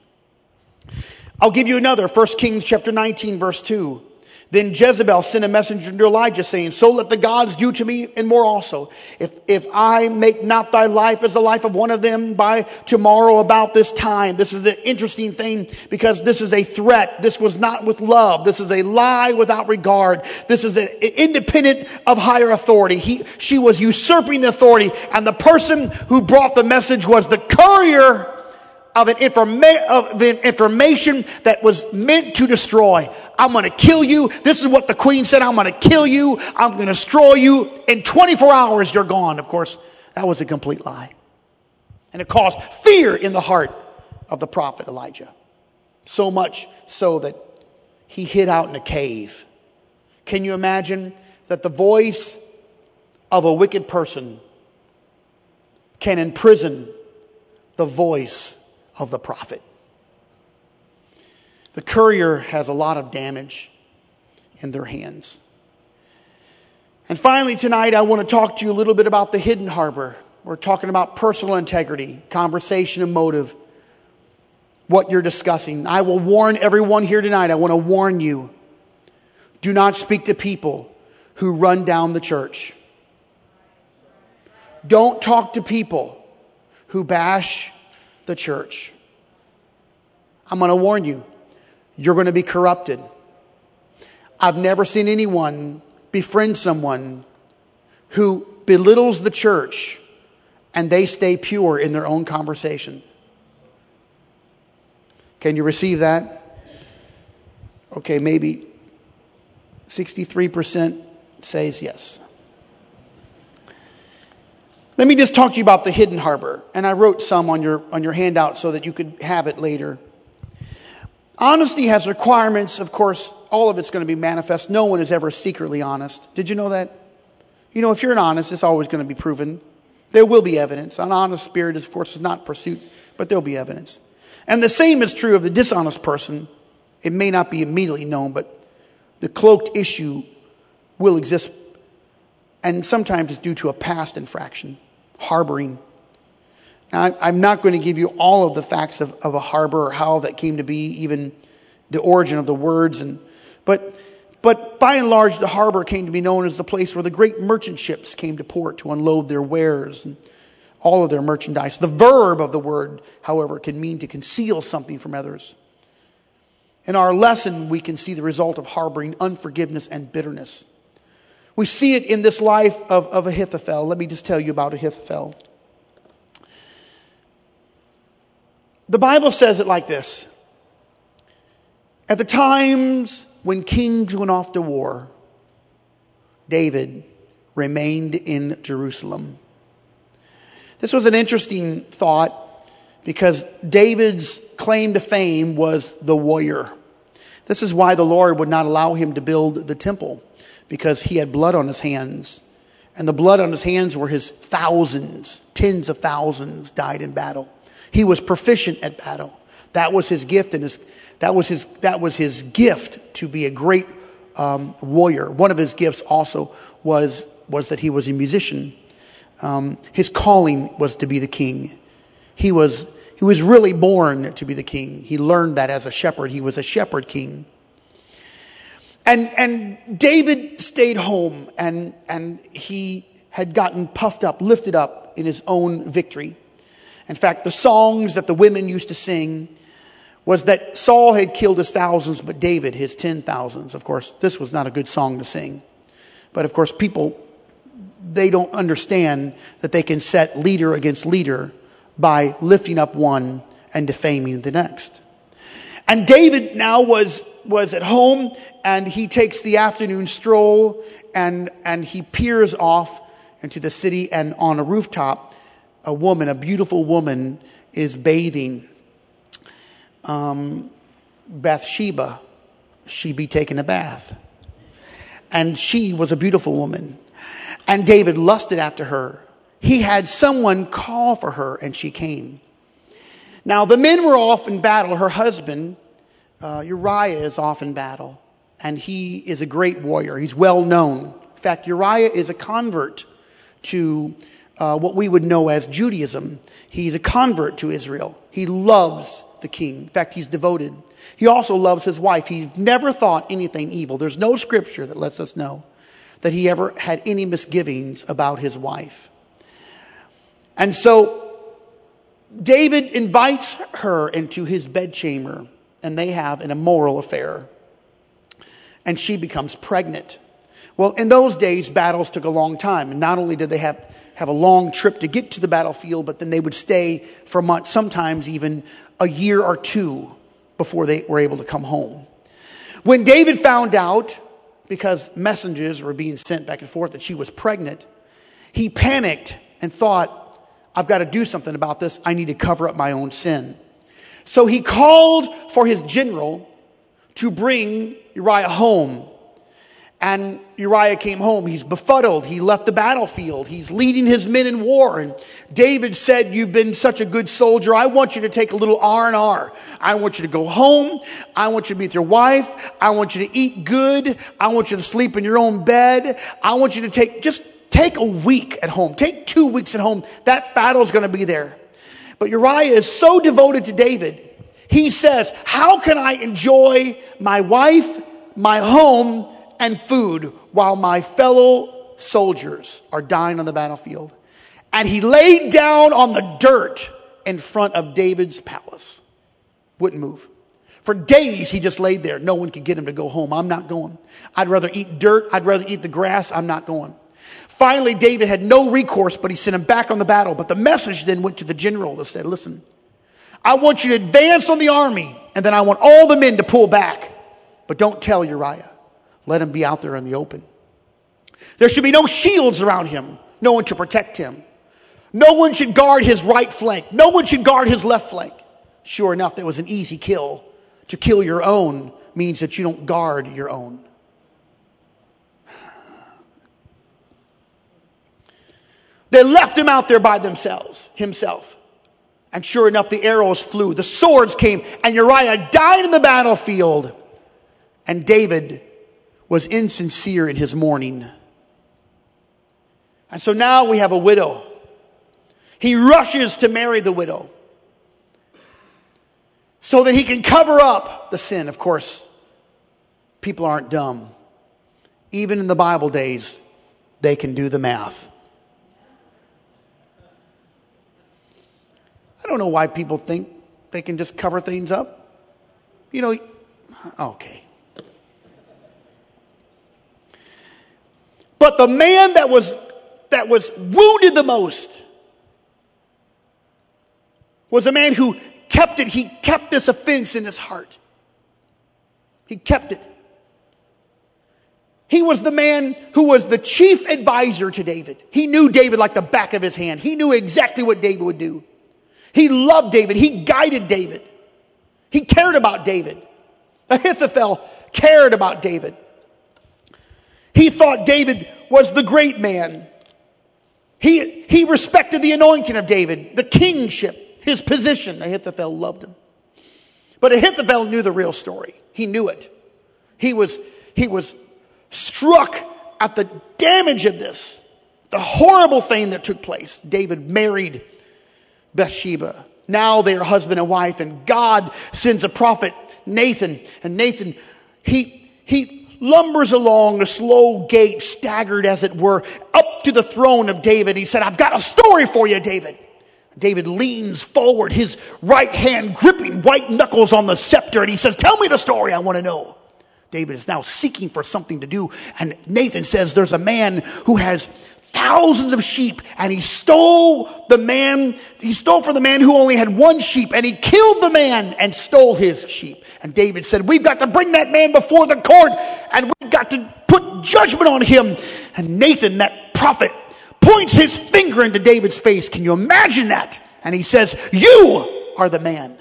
I'll give you another. 1 Kings chapter 19 verse 2. Then Jezebel sent a messenger to Elijah saying, So let the gods do to me and more also. If, if I make not thy life as the life of one of them by tomorrow about this time. This is an interesting thing because this is a threat. This was not with love. This is a lie without regard. This is an independent of higher authority. He, she was usurping the authority and the person who brought the message was the courier of an, informa- of information that was meant to destroy. I'm going to kill you. This is what the queen said. I'm going to kill you. I'm going to destroy you. In 24 hours, you're gone. Of course, that was a complete lie. And it caused fear in the heart of the prophet Elijah. So much so that he hid out in a cave. Can you imagine that the voice of a wicked person can imprison the voice of the prophet. The courier has a lot of damage in their hands. And finally, tonight, I want to talk to you a little bit about the hidden harbor. We're talking about personal integrity, conversation, and motive. What you're discussing. I will warn everyone here tonight. I want to warn you. Do not speak to people who run down the church. Don't talk to people who bash the church. I'm going to warn you, you're going to be corrupted. I've never seen anyone befriend someone who belittles the church and they stay pure in their own conversation. Can you receive that? Okay, maybe 63% says yes. Let me just talk to you about the hidden harbor. And I wrote some on your, on your handout so that you could have it later. Honesty has requirements. Of course, all of it's going to be manifest. No one is ever secretly honest. Did you know that? You know, if you're an honest, it's always going to be proven. There will be evidence. An honest spirit, of course, is not pursuit, but there'll be evidence. And the same is true of the dishonest person. It may not be immediately known, but the cloaked issue will exist, and sometimes it's due to a past infraction, harboring. Now, I'm not going to give you all of the facts of, of a harbor or how that came to be, even the origin of the words, and but but by and large, the harbor came to be known as the place where the great merchant ships came to port to unload their wares and all of their merchandise. The verb of the word, however, can mean to conceal something from others. In our lesson, we can see the result of harboring unforgiveness and bitterness. We see it in this life of, of Ahithophel. Let me just tell you about Ahithophel. The Bible says it like this At the times when kings went off to war, David remained in Jerusalem. This was an interesting thought because David's claim to fame was the warrior. This is why the Lord would not allow him to build the temple because he had blood on his hands. And the blood on his hands were his thousands, tens of thousands died in battle. He was proficient at battle. That was his gift and his that was his, that was his gift to be a great um, warrior. One of his gifts also was, was that he was a musician. Um, his calling was to be the king. He was, he was really born to be the king. He learned that as a shepherd. He was a shepherd king. And, and David stayed home and, and he had gotten puffed up, lifted up in his own victory. In fact, the songs that the women used to sing was that Saul had killed his thousands, but David his ten thousands. Of course, this was not a good song to sing. But of course, people, they don't understand that they can set leader against leader by lifting up one and defaming the next. And David now was, was at home and he takes the afternoon stroll and, and he peers off into the city and on a rooftop, a woman, a beautiful woman is bathing um, Bathsheba, she be taking a bath. And she was a beautiful woman. And David lusted after her. He had someone call for her, and she came. Now, the men were off in battle. Her husband, uh, Uriah, is off in battle. And he is a great warrior. He's well known. In fact, Uriah is a convert to uh, what we would know as Judaism. He's a convert to Israel. He loves the king. In fact, he's devoted. He also loves his wife. He's never thought anything evil. There's no scripture that lets us know that he ever had any misgivings about his wife. And so David invites her into his bedchamber, and they have an immoral affair. And she becomes pregnant. Well, in those days, battles took a long time. And not only did they have, have a long trip to get to the battlefield, but then they would stay for months, sometimes even a year or two before they were able to come home. When David found out, because messengers were being sent back and forth, that she was pregnant, he panicked and thought, I've got to do something about this. I need to cover up my own sin. So he called for his general to bring Uriah home and Uriah came home. He's befuddled. He left the battlefield. He's leading his men in war. And David said, you've been such a good soldier. I want you to take a little R&R. I want you to go home. I want you to be with your wife. I want you to eat good. I want you to sleep in your own bed. I want you to take, just take a week at home. Take two weeks at home. That battle's going to be there. But Uriah is so devoted to David. He says, how can I enjoy my wife, my home, and food while my fellow soldiers are dying on the battlefield. And he laid down on the dirt in front of David's palace. Wouldn't move. For days he just laid there. No one could get him to go home. I'm not going. I'd rather eat dirt. I'd rather eat the grass. I'm not going. Finally, David had no recourse, but he sent him back on the battle. But the message then went to the general that said, listen, I want you to advance on the army, and then I want all the men to pull back. But don't tell Uriah. Let him be out there in the open. There should be no shields around him, no one to protect him. No one should guard his right flank, no one should guard his left flank. Sure enough, that was an easy kill. To kill your own means that you don't guard your own. They left him out there by themselves, himself. And sure enough, the arrows flew, the swords came, and Uriah died in the battlefield. And David was insincere in his mourning. And so now we have a widow. He rushes to marry the widow so that he can cover up the sin. Of course, people aren't dumb. Even in the Bible days, they can do the math. I don't know why people think they can just cover things up. You know, okay. But the man that was that was wounded the most was a man who kept it. He kept this offense in his heart. He kept it. He was the man who was the chief advisor to David. He knew David like the back of his hand. He knew exactly what David would do. He loved David. He guided David. He cared about David. Ahithophel cared about David. He thought David was the great man. He, he respected the anointing of David, the kingship, his position. Ahithophel loved him. But Ahithophel knew the real story. He knew it. He was, he was struck at the damage of this, the horrible thing that took place. David married Bathsheba. Now they are husband and wife, and God sends a prophet, Nathan, and Nathan, he, he lumbers along the slow gait, staggered as it were, up to the throne of David. He said, I've got a story for you, David. David leans forward, his right hand gripping white knuckles on the scepter, and he says, Tell me the story, I want to know. David is now seeking for something to do, and Nathan says, There's a man who has thousands of sheep and he stole the man, he stole from the man who only had one sheep and he killed the man and stole his sheep. And David said, we've got to bring that man before the court and we've got to put judgment on him. And Nathan, that prophet, points his finger into David's face. Can you imagine that? And he says, you are the man.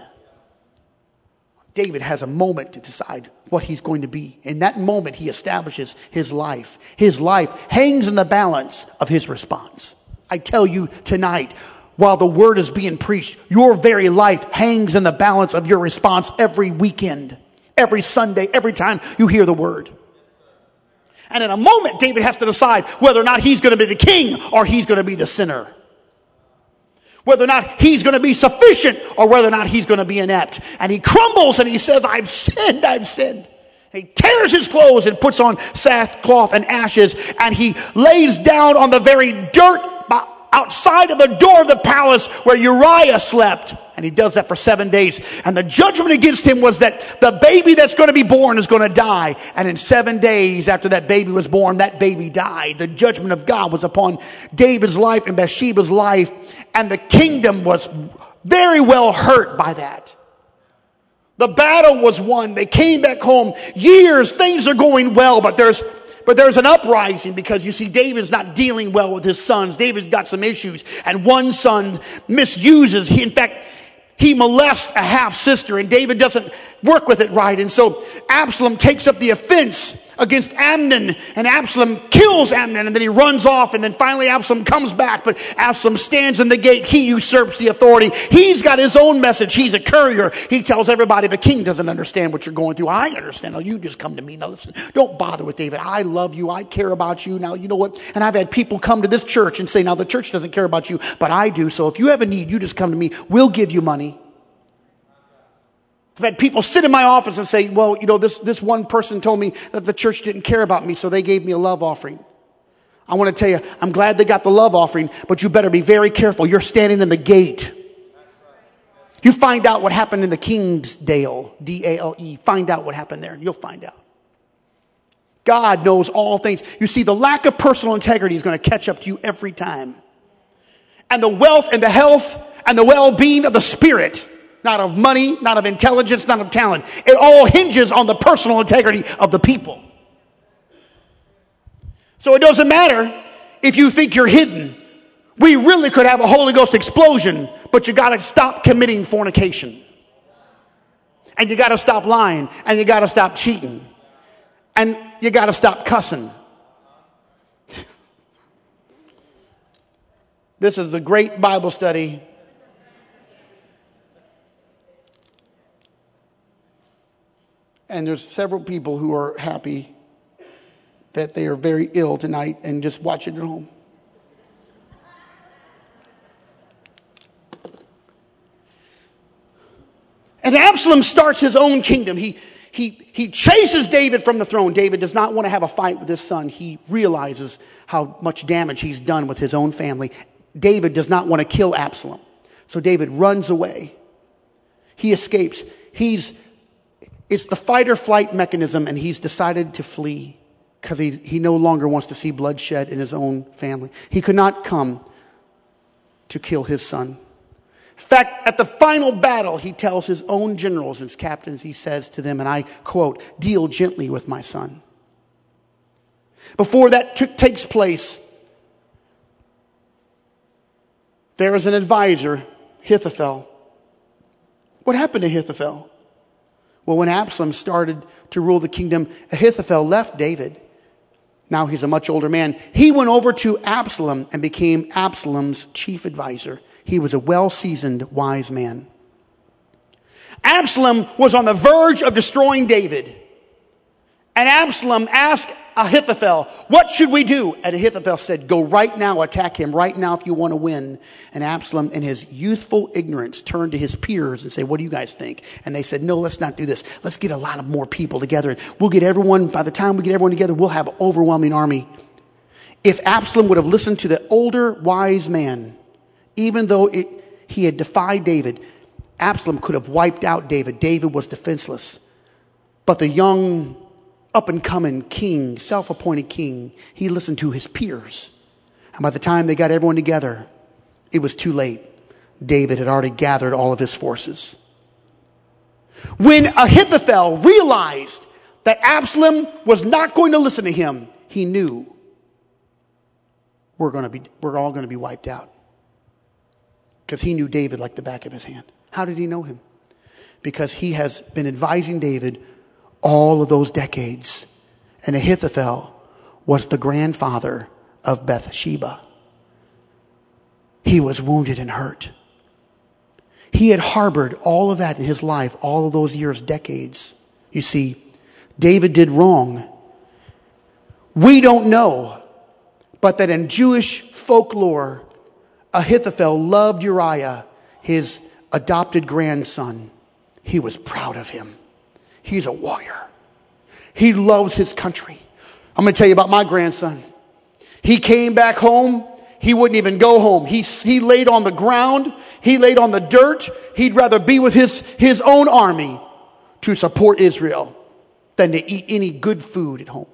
David has a moment to decide what he's going to be. In that moment, he establishes his life. His life hangs in the balance of his response. I tell you tonight, while the word is being preached, your very life hangs in the balance of your response every weekend, every Sunday, every time you hear the word. And in a moment, David has to decide whether or not he's going to be the king or he's going to be the sinner whether or not he's going to be sufficient or whether or not he's going to be inept. And he crumbles and he says, I've sinned, I've sinned. he tears his clothes and puts on sackcloth and ashes and he lays down on the very dirt outside of the door of the palace where Uriah slept. And he does that for seven days. And the judgment against him was that the baby that's going to be born is going to die. And in seven days after that baby was born, that baby died. The judgment of God was upon David's life and Bathsheba's life. And the kingdom was very well hurt by that. The battle was won. They came back home. Years, things are going well, but there's but there's an uprising because you see, David's not dealing well with his sons. David's got some issues. And one son misuses, he, in fact, he molests a half sister and David doesn't work with it right. And so Absalom takes up the offense against Amnon and Absalom kills Amnon and then he runs off and then finally Absalom comes back. But Absalom stands in the gate. He usurps the authority. He's got his own message. He's a courier. He tells everybody the king doesn't understand what you're going through. I understand. You just come to me. Now listen. Don't bother with David. I love you. I care about you. Now you know what? And I've had people come to this church and say now the church doesn't care about you but I do. So if you have a need you just come to me. We'll give you money I've had people sit in my office and say, well, you know, this, this one person told me that the church didn't care about me, so they gave me a love offering. I want to tell you, I'm glad they got the love offering, but you better be very careful. You're standing in the gate. You find out what happened in the Kingsdale, D-A-L-E. Find out what happened there. And you'll find out. God knows all things. You see, the lack of personal integrity is going to catch up to you every time. And the wealth and the health and the well-being of the spirit not of money, not of intelligence, not of talent. It all hinges on the personal integrity of the people. So it doesn't matter if you think you're hidden. We really could have a Holy Ghost explosion, but you gotta stop committing fornication. And you gotta stop lying, and you gotta stop cheating. And you gotta stop cussing. This is the great Bible study and there's several people who are happy that they are very ill tonight and just watch it at home. And Absalom starts his own kingdom. He, he, he chases David from the throne. David does not want to have a fight with his son. He realizes how much damage he's done with his own family. David does not want to kill Absalom. So David runs away. He escapes. He's, it's the fight or flight mechanism, and he's decided to flee because he, he no longer wants to see bloodshed in his own family. He could not come to kill his son. In fact, at the final battle, he tells his own generals and his captains, he says to them, and I quote, deal gently with my son. Before that t- takes place, there is an advisor, Ahithophel. What happened to Ahithophel? Well, when Absalom started to rule the kingdom, Ahithophel left David. Now he's a much older man. He went over to Absalom and became Absalom's chief advisor. He was a well seasoned, wise man. Absalom was on the verge of destroying David. And Absalom asked Ahithophel, what should we do? And Ahithophel said, go right now, attack him right now if you want to win. And Absalom, in his youthful ignorance, turned to his peers and said, what do you guys think? And they said, no, let's not do this. Let's get a lot of more people together. We'll get everyone, by the time we get everyone together, we'll have an overwhelming army. If Absalom would have listened to the older, wise man, even though it, he had defied David, Absalom could have wiped out David. David was defenseless. But the young, up and coming king, self appointed king, he listened to his peers. And by the time they got everyone together, it was too late. David had already gathered all of his forces. When Ahithophel realized that Absalom was not going to listen to him, he knew we're, going to be, we're all going to be wiped out because he knew David like the back of his hand. How did he know him? Because he has been advising David all of those decades. And Ahithophel was the grandfather of Bathsheba. He was wounded and hurt. He had harbored all of that in his life, all of those years, decades. You see, David did wrong. We don't know, but that in Jewish folklore, Ahithophel loved Uriah, his adopted grandson. He was proud of him. He's a warrior. He loves his country. I'm going to tell you about my grandson. He came back home. He wouldn't even go home. He, he laid on the ground. He laid on the dirt. He'd rather be with his, his own army to support Israel than to eat any good food at home.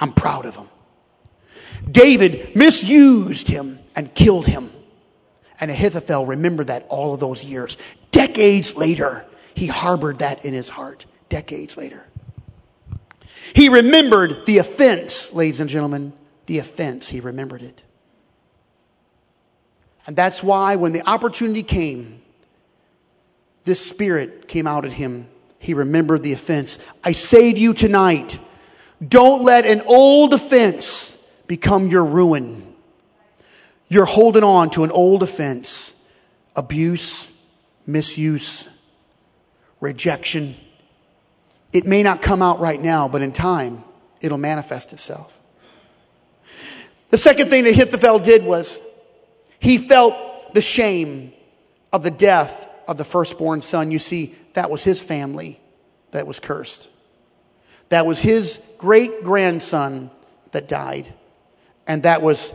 I'm proud of him. David misused him and killed him. And Ahithophel remembered that all of those years. Decades later, he harbored that in his heart. Decades later. He remembered the offense, ladies and gentlemen. The offense, he remembered it. And that's why when the opportunity came, this spirit came out at him. He remembered the offense. I say to you tonight, don't let an old offense become your ruin. You're holding on to an old offense, abuse, misuse, rejection. It may not come out right now, but in time, it'll manifest itself. The second thing that Ahithophel did was he felt the shame of the death of the firstborn son. You see, that was his family that was cursed. That was his great grandson that died. And that was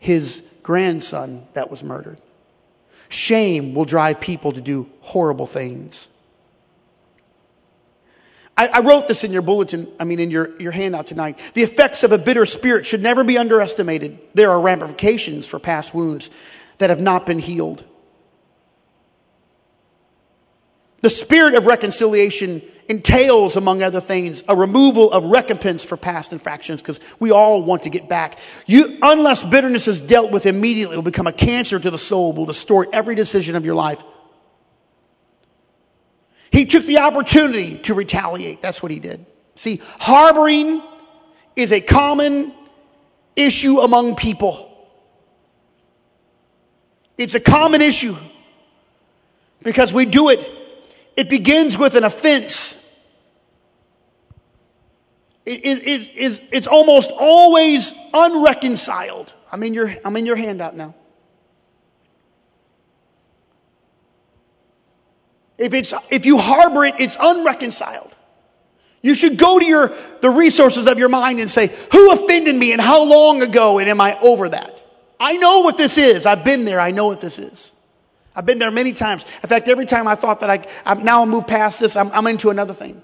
his grandson that was murdered. Shame will drive people to do horrible things. I, I, wrote this in your bulletin, I mean, in your, your handout tonight. The effects of a bitter spirit should never be underestimated. There are ramifications for past wounds that have not been healed. The spirit of reconciliation entails, among other things, a removal of recompense for past infractions because we all want to get back. You, unless bitterness is dealt with immediately, it will become a cancer to the soul, will distort every decision of your life. He took the opportunity to retaliate. That's what he did. See, harboring is a common issue among people. It's a common issue because we do it it begins with an offense. it, it, it, it's, it's almost always unreconciled. I'm in your, I'm in your handout now. If, it's, if you harbor it, it's unreconciled. You should go to your, the resources of your mind and say, who offended me and how long ago and am I over that? I know what this is. I've been there. I know what this is. I've been there many times. In fact, every time I thought that I, I'm, now I move past this, I'm, I'm into another thing.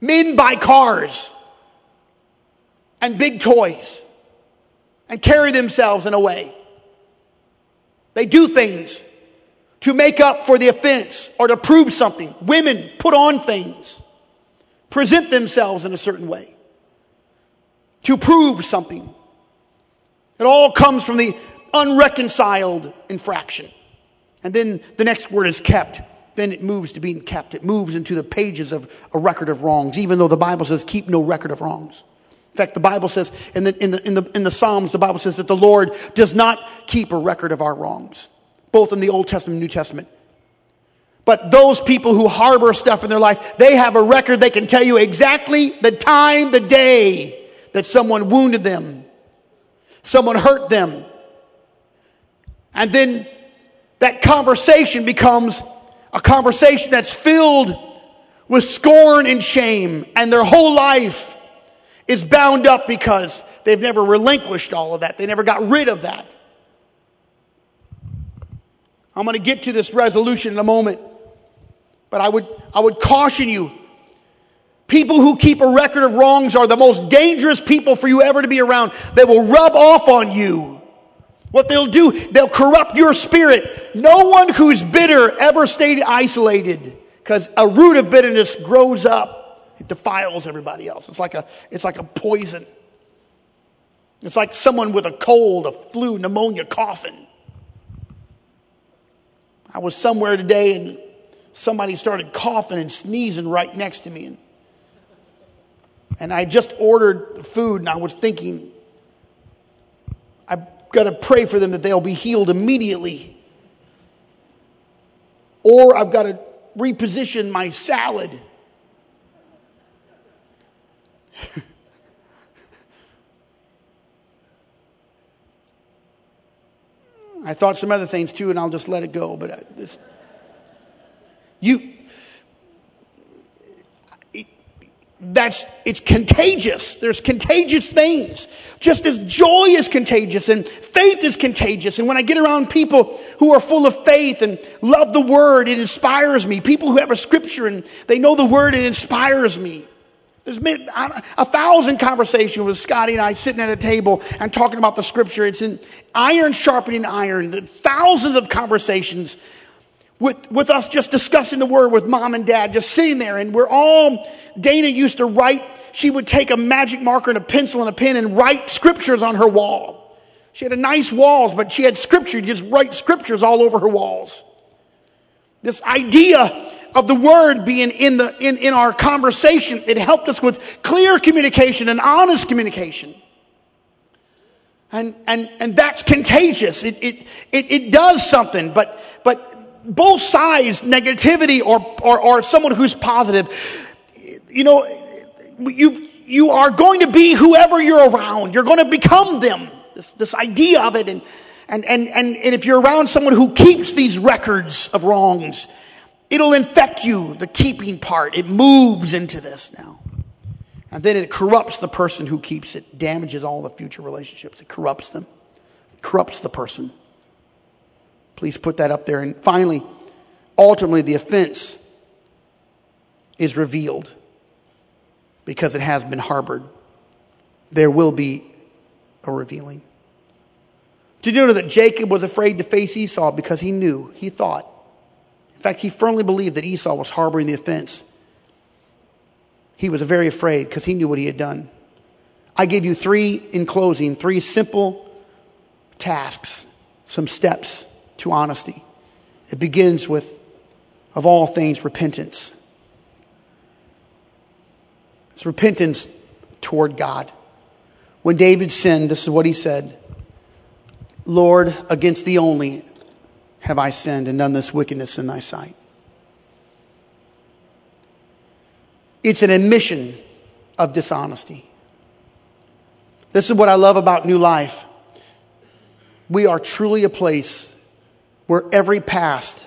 Men buy cars and big toys and carry themselves in a way. They do things to make up for the offense or to prove something. Women put on things, present themselves in a certain way to prove something. It all comes from the unreconciled infraction. And then the next word is kept. Then it moves to being kept. It moves into the pages of a record of wrongs, even though the Bible says keep no record of wrongs. In fact, the Bible says in the, in the, in the, in the Psalms, the Bible says that the Lord does not keep a record of our wrongs, both in the Old Testament and New Testament. But those people who harbor stuff in their life, they have a record. They can tell you exactly the time, the day that someone wounded them, someone hurt them, and then that conversation becomes a conversation that's filled with scorn and shame, and their whole life is bound up because they've never relinquished all of that. They never got rid of that. I'm going to get to this resolution in a moment, but I would, I would caution you. People who keep a record of wrongs are the most dangerous people for you ever to be around. They will rub off on you. What they'll do, they'll corrupt your spirit. No one who's bitter ever stayed isolated because a root of bitterness grows up. It defiles everybody else. It's like a, it's like a poison. It's like someone with a cold, a flu, pneumonia, coughing. I was somewhere today and somebody started coughing and sneezing right next to me. And, and I just ordered food and I was thinking, I've got to pray for them that they'll be healed immediately. Or I've got to reposition my salad. I thought some other things too, and I'll just let it go. But I, this, you, that's it's contagious. There's contagious things. Just as joy is contagious and faith is contagious and when i get around people who are full of faith and love the word it inspires me. People who have a scripture and they know the word it inspires me there's been a thousand conversations with Scotty and I sitting at a table and talking about the scripture. It's in iron sharpening iron. The thousands of conversations with, with us just discussing the word with mom and dad, just sitting there. And we're all, Dana used to write, she would take a magic marker and a pencil and a pen and write scriptures on her wall. She had a nice walls, but she had scripture, just write scriptures all over her walls. This idea of the word being in the, in, in our conversation, it helped us with clear communication and honest communication. And, and, and that's contagious. It, it, it, it does something, but, but both sides, negativity or, or, or someone who's positive, you know, you, you are going to be whoever you're around. You're going to become them. This, this idea of it. And, and, and, and, and if you're around someone who keeps these records of wrongs, it'll infect you, the keeping part. It moves into this now. And then it corrupts the person who keeps it, damages all the future relationships. It corrupts them, it corrupts the person. Please put that up there. And finally, ultimately, the offense is revealed because it has been harbored. There will be a revealing. Did you know that Jacob was afraid to face Esau because he knew, he thought, fact, he firmly believed that Esau was harboring the offense. He was very afraid because he knew what he had done. I gave you three, in closing, three simple tasks, some steps to honesty. It begins with, of all things, repentance. It's repentance toward God. When David sinned, this is what he said Lord, against thee only have I sinned and done this wickedness in thy sight. It's an admission of dishonesty. This is what I love about New Life. We are truly a place where every past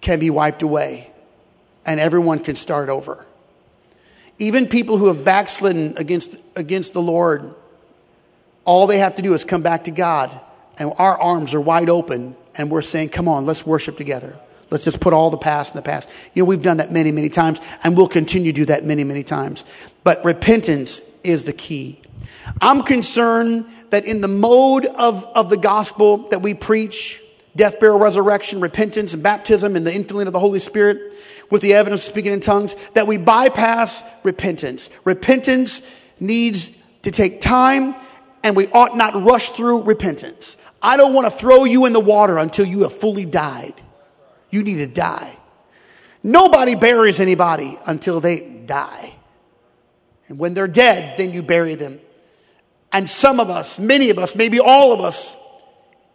can be wiped away and everyone can start over. Even people who have backslidden against, against the Lord, all they have to do is come back to God and our arms are wide open and we're saying, come on, let's worship together. Let's just put all the past in the past. You know, we've done that many, many times and we'll continue to do that many, many times. But repentance is the key. I'm concerned that in the mode of, of the gospel that we preach, death, burial, resurrection, repentance, and baptism, and the infilling of the Holy Spirit with the evidence of speaking in tongues, that we bypass repentance. Repentance needs to take time, and we ought not rush through repentance. I don't want to throw you in the water until you have fully died. You need to die. Nobody buries anybody until they die. And when they're dead, then you bury them. And some of us, many of us, maybe all of us,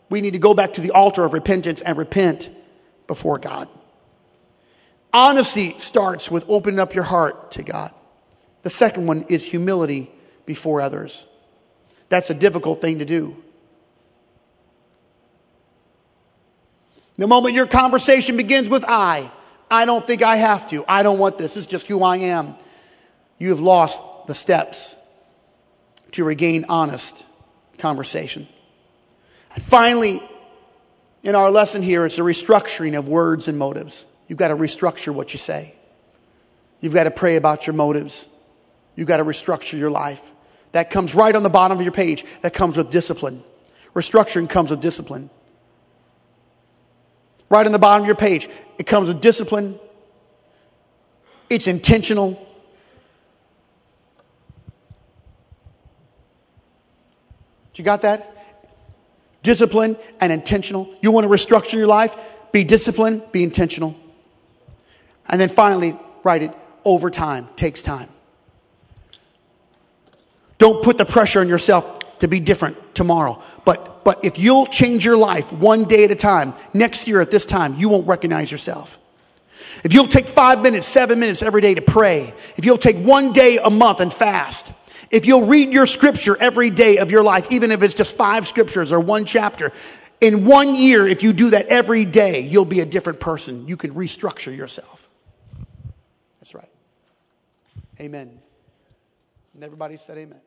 we need to go back to the altar of repentance and repent before God. Honesty starts with opening up your heart to God. The second one is humility before others. That's a difficult thing to do. The moment your conversation begins with I, I don't think I have to. I don't want this. It's just who I am. You have lost the steps to regain honest conversation. And finally, in our lesson here, it's a restructuring of words and motives. You've got to restructure what you say. You've got to pray about your motives. You've got to restructure your life. That comes right on the bottom of your page. That comes with discipline. Restructuring comes with discipline. Right on the bottom of your page. It comes with discipline. It's intentional. You got that? Discipline and intentional. You want to restructure your life? Be disciplined, be intentional. And then finally, write it over time. Takes time. Don't put the pressure on yourself to be different tomorrow. But, but if you'll change your life one day at a time, next year at this time, you won't recognize yourself. If you'll take five minutes, seven minutes every day to pray, if you'll take one day a month and fast, if you'll read your scripture every day of your life, even if it's just five scriptures or one chapter, in one year, if you do that every day, you'll be a different person. You can restructure yourself. That's right. Amen. And everybody said amen.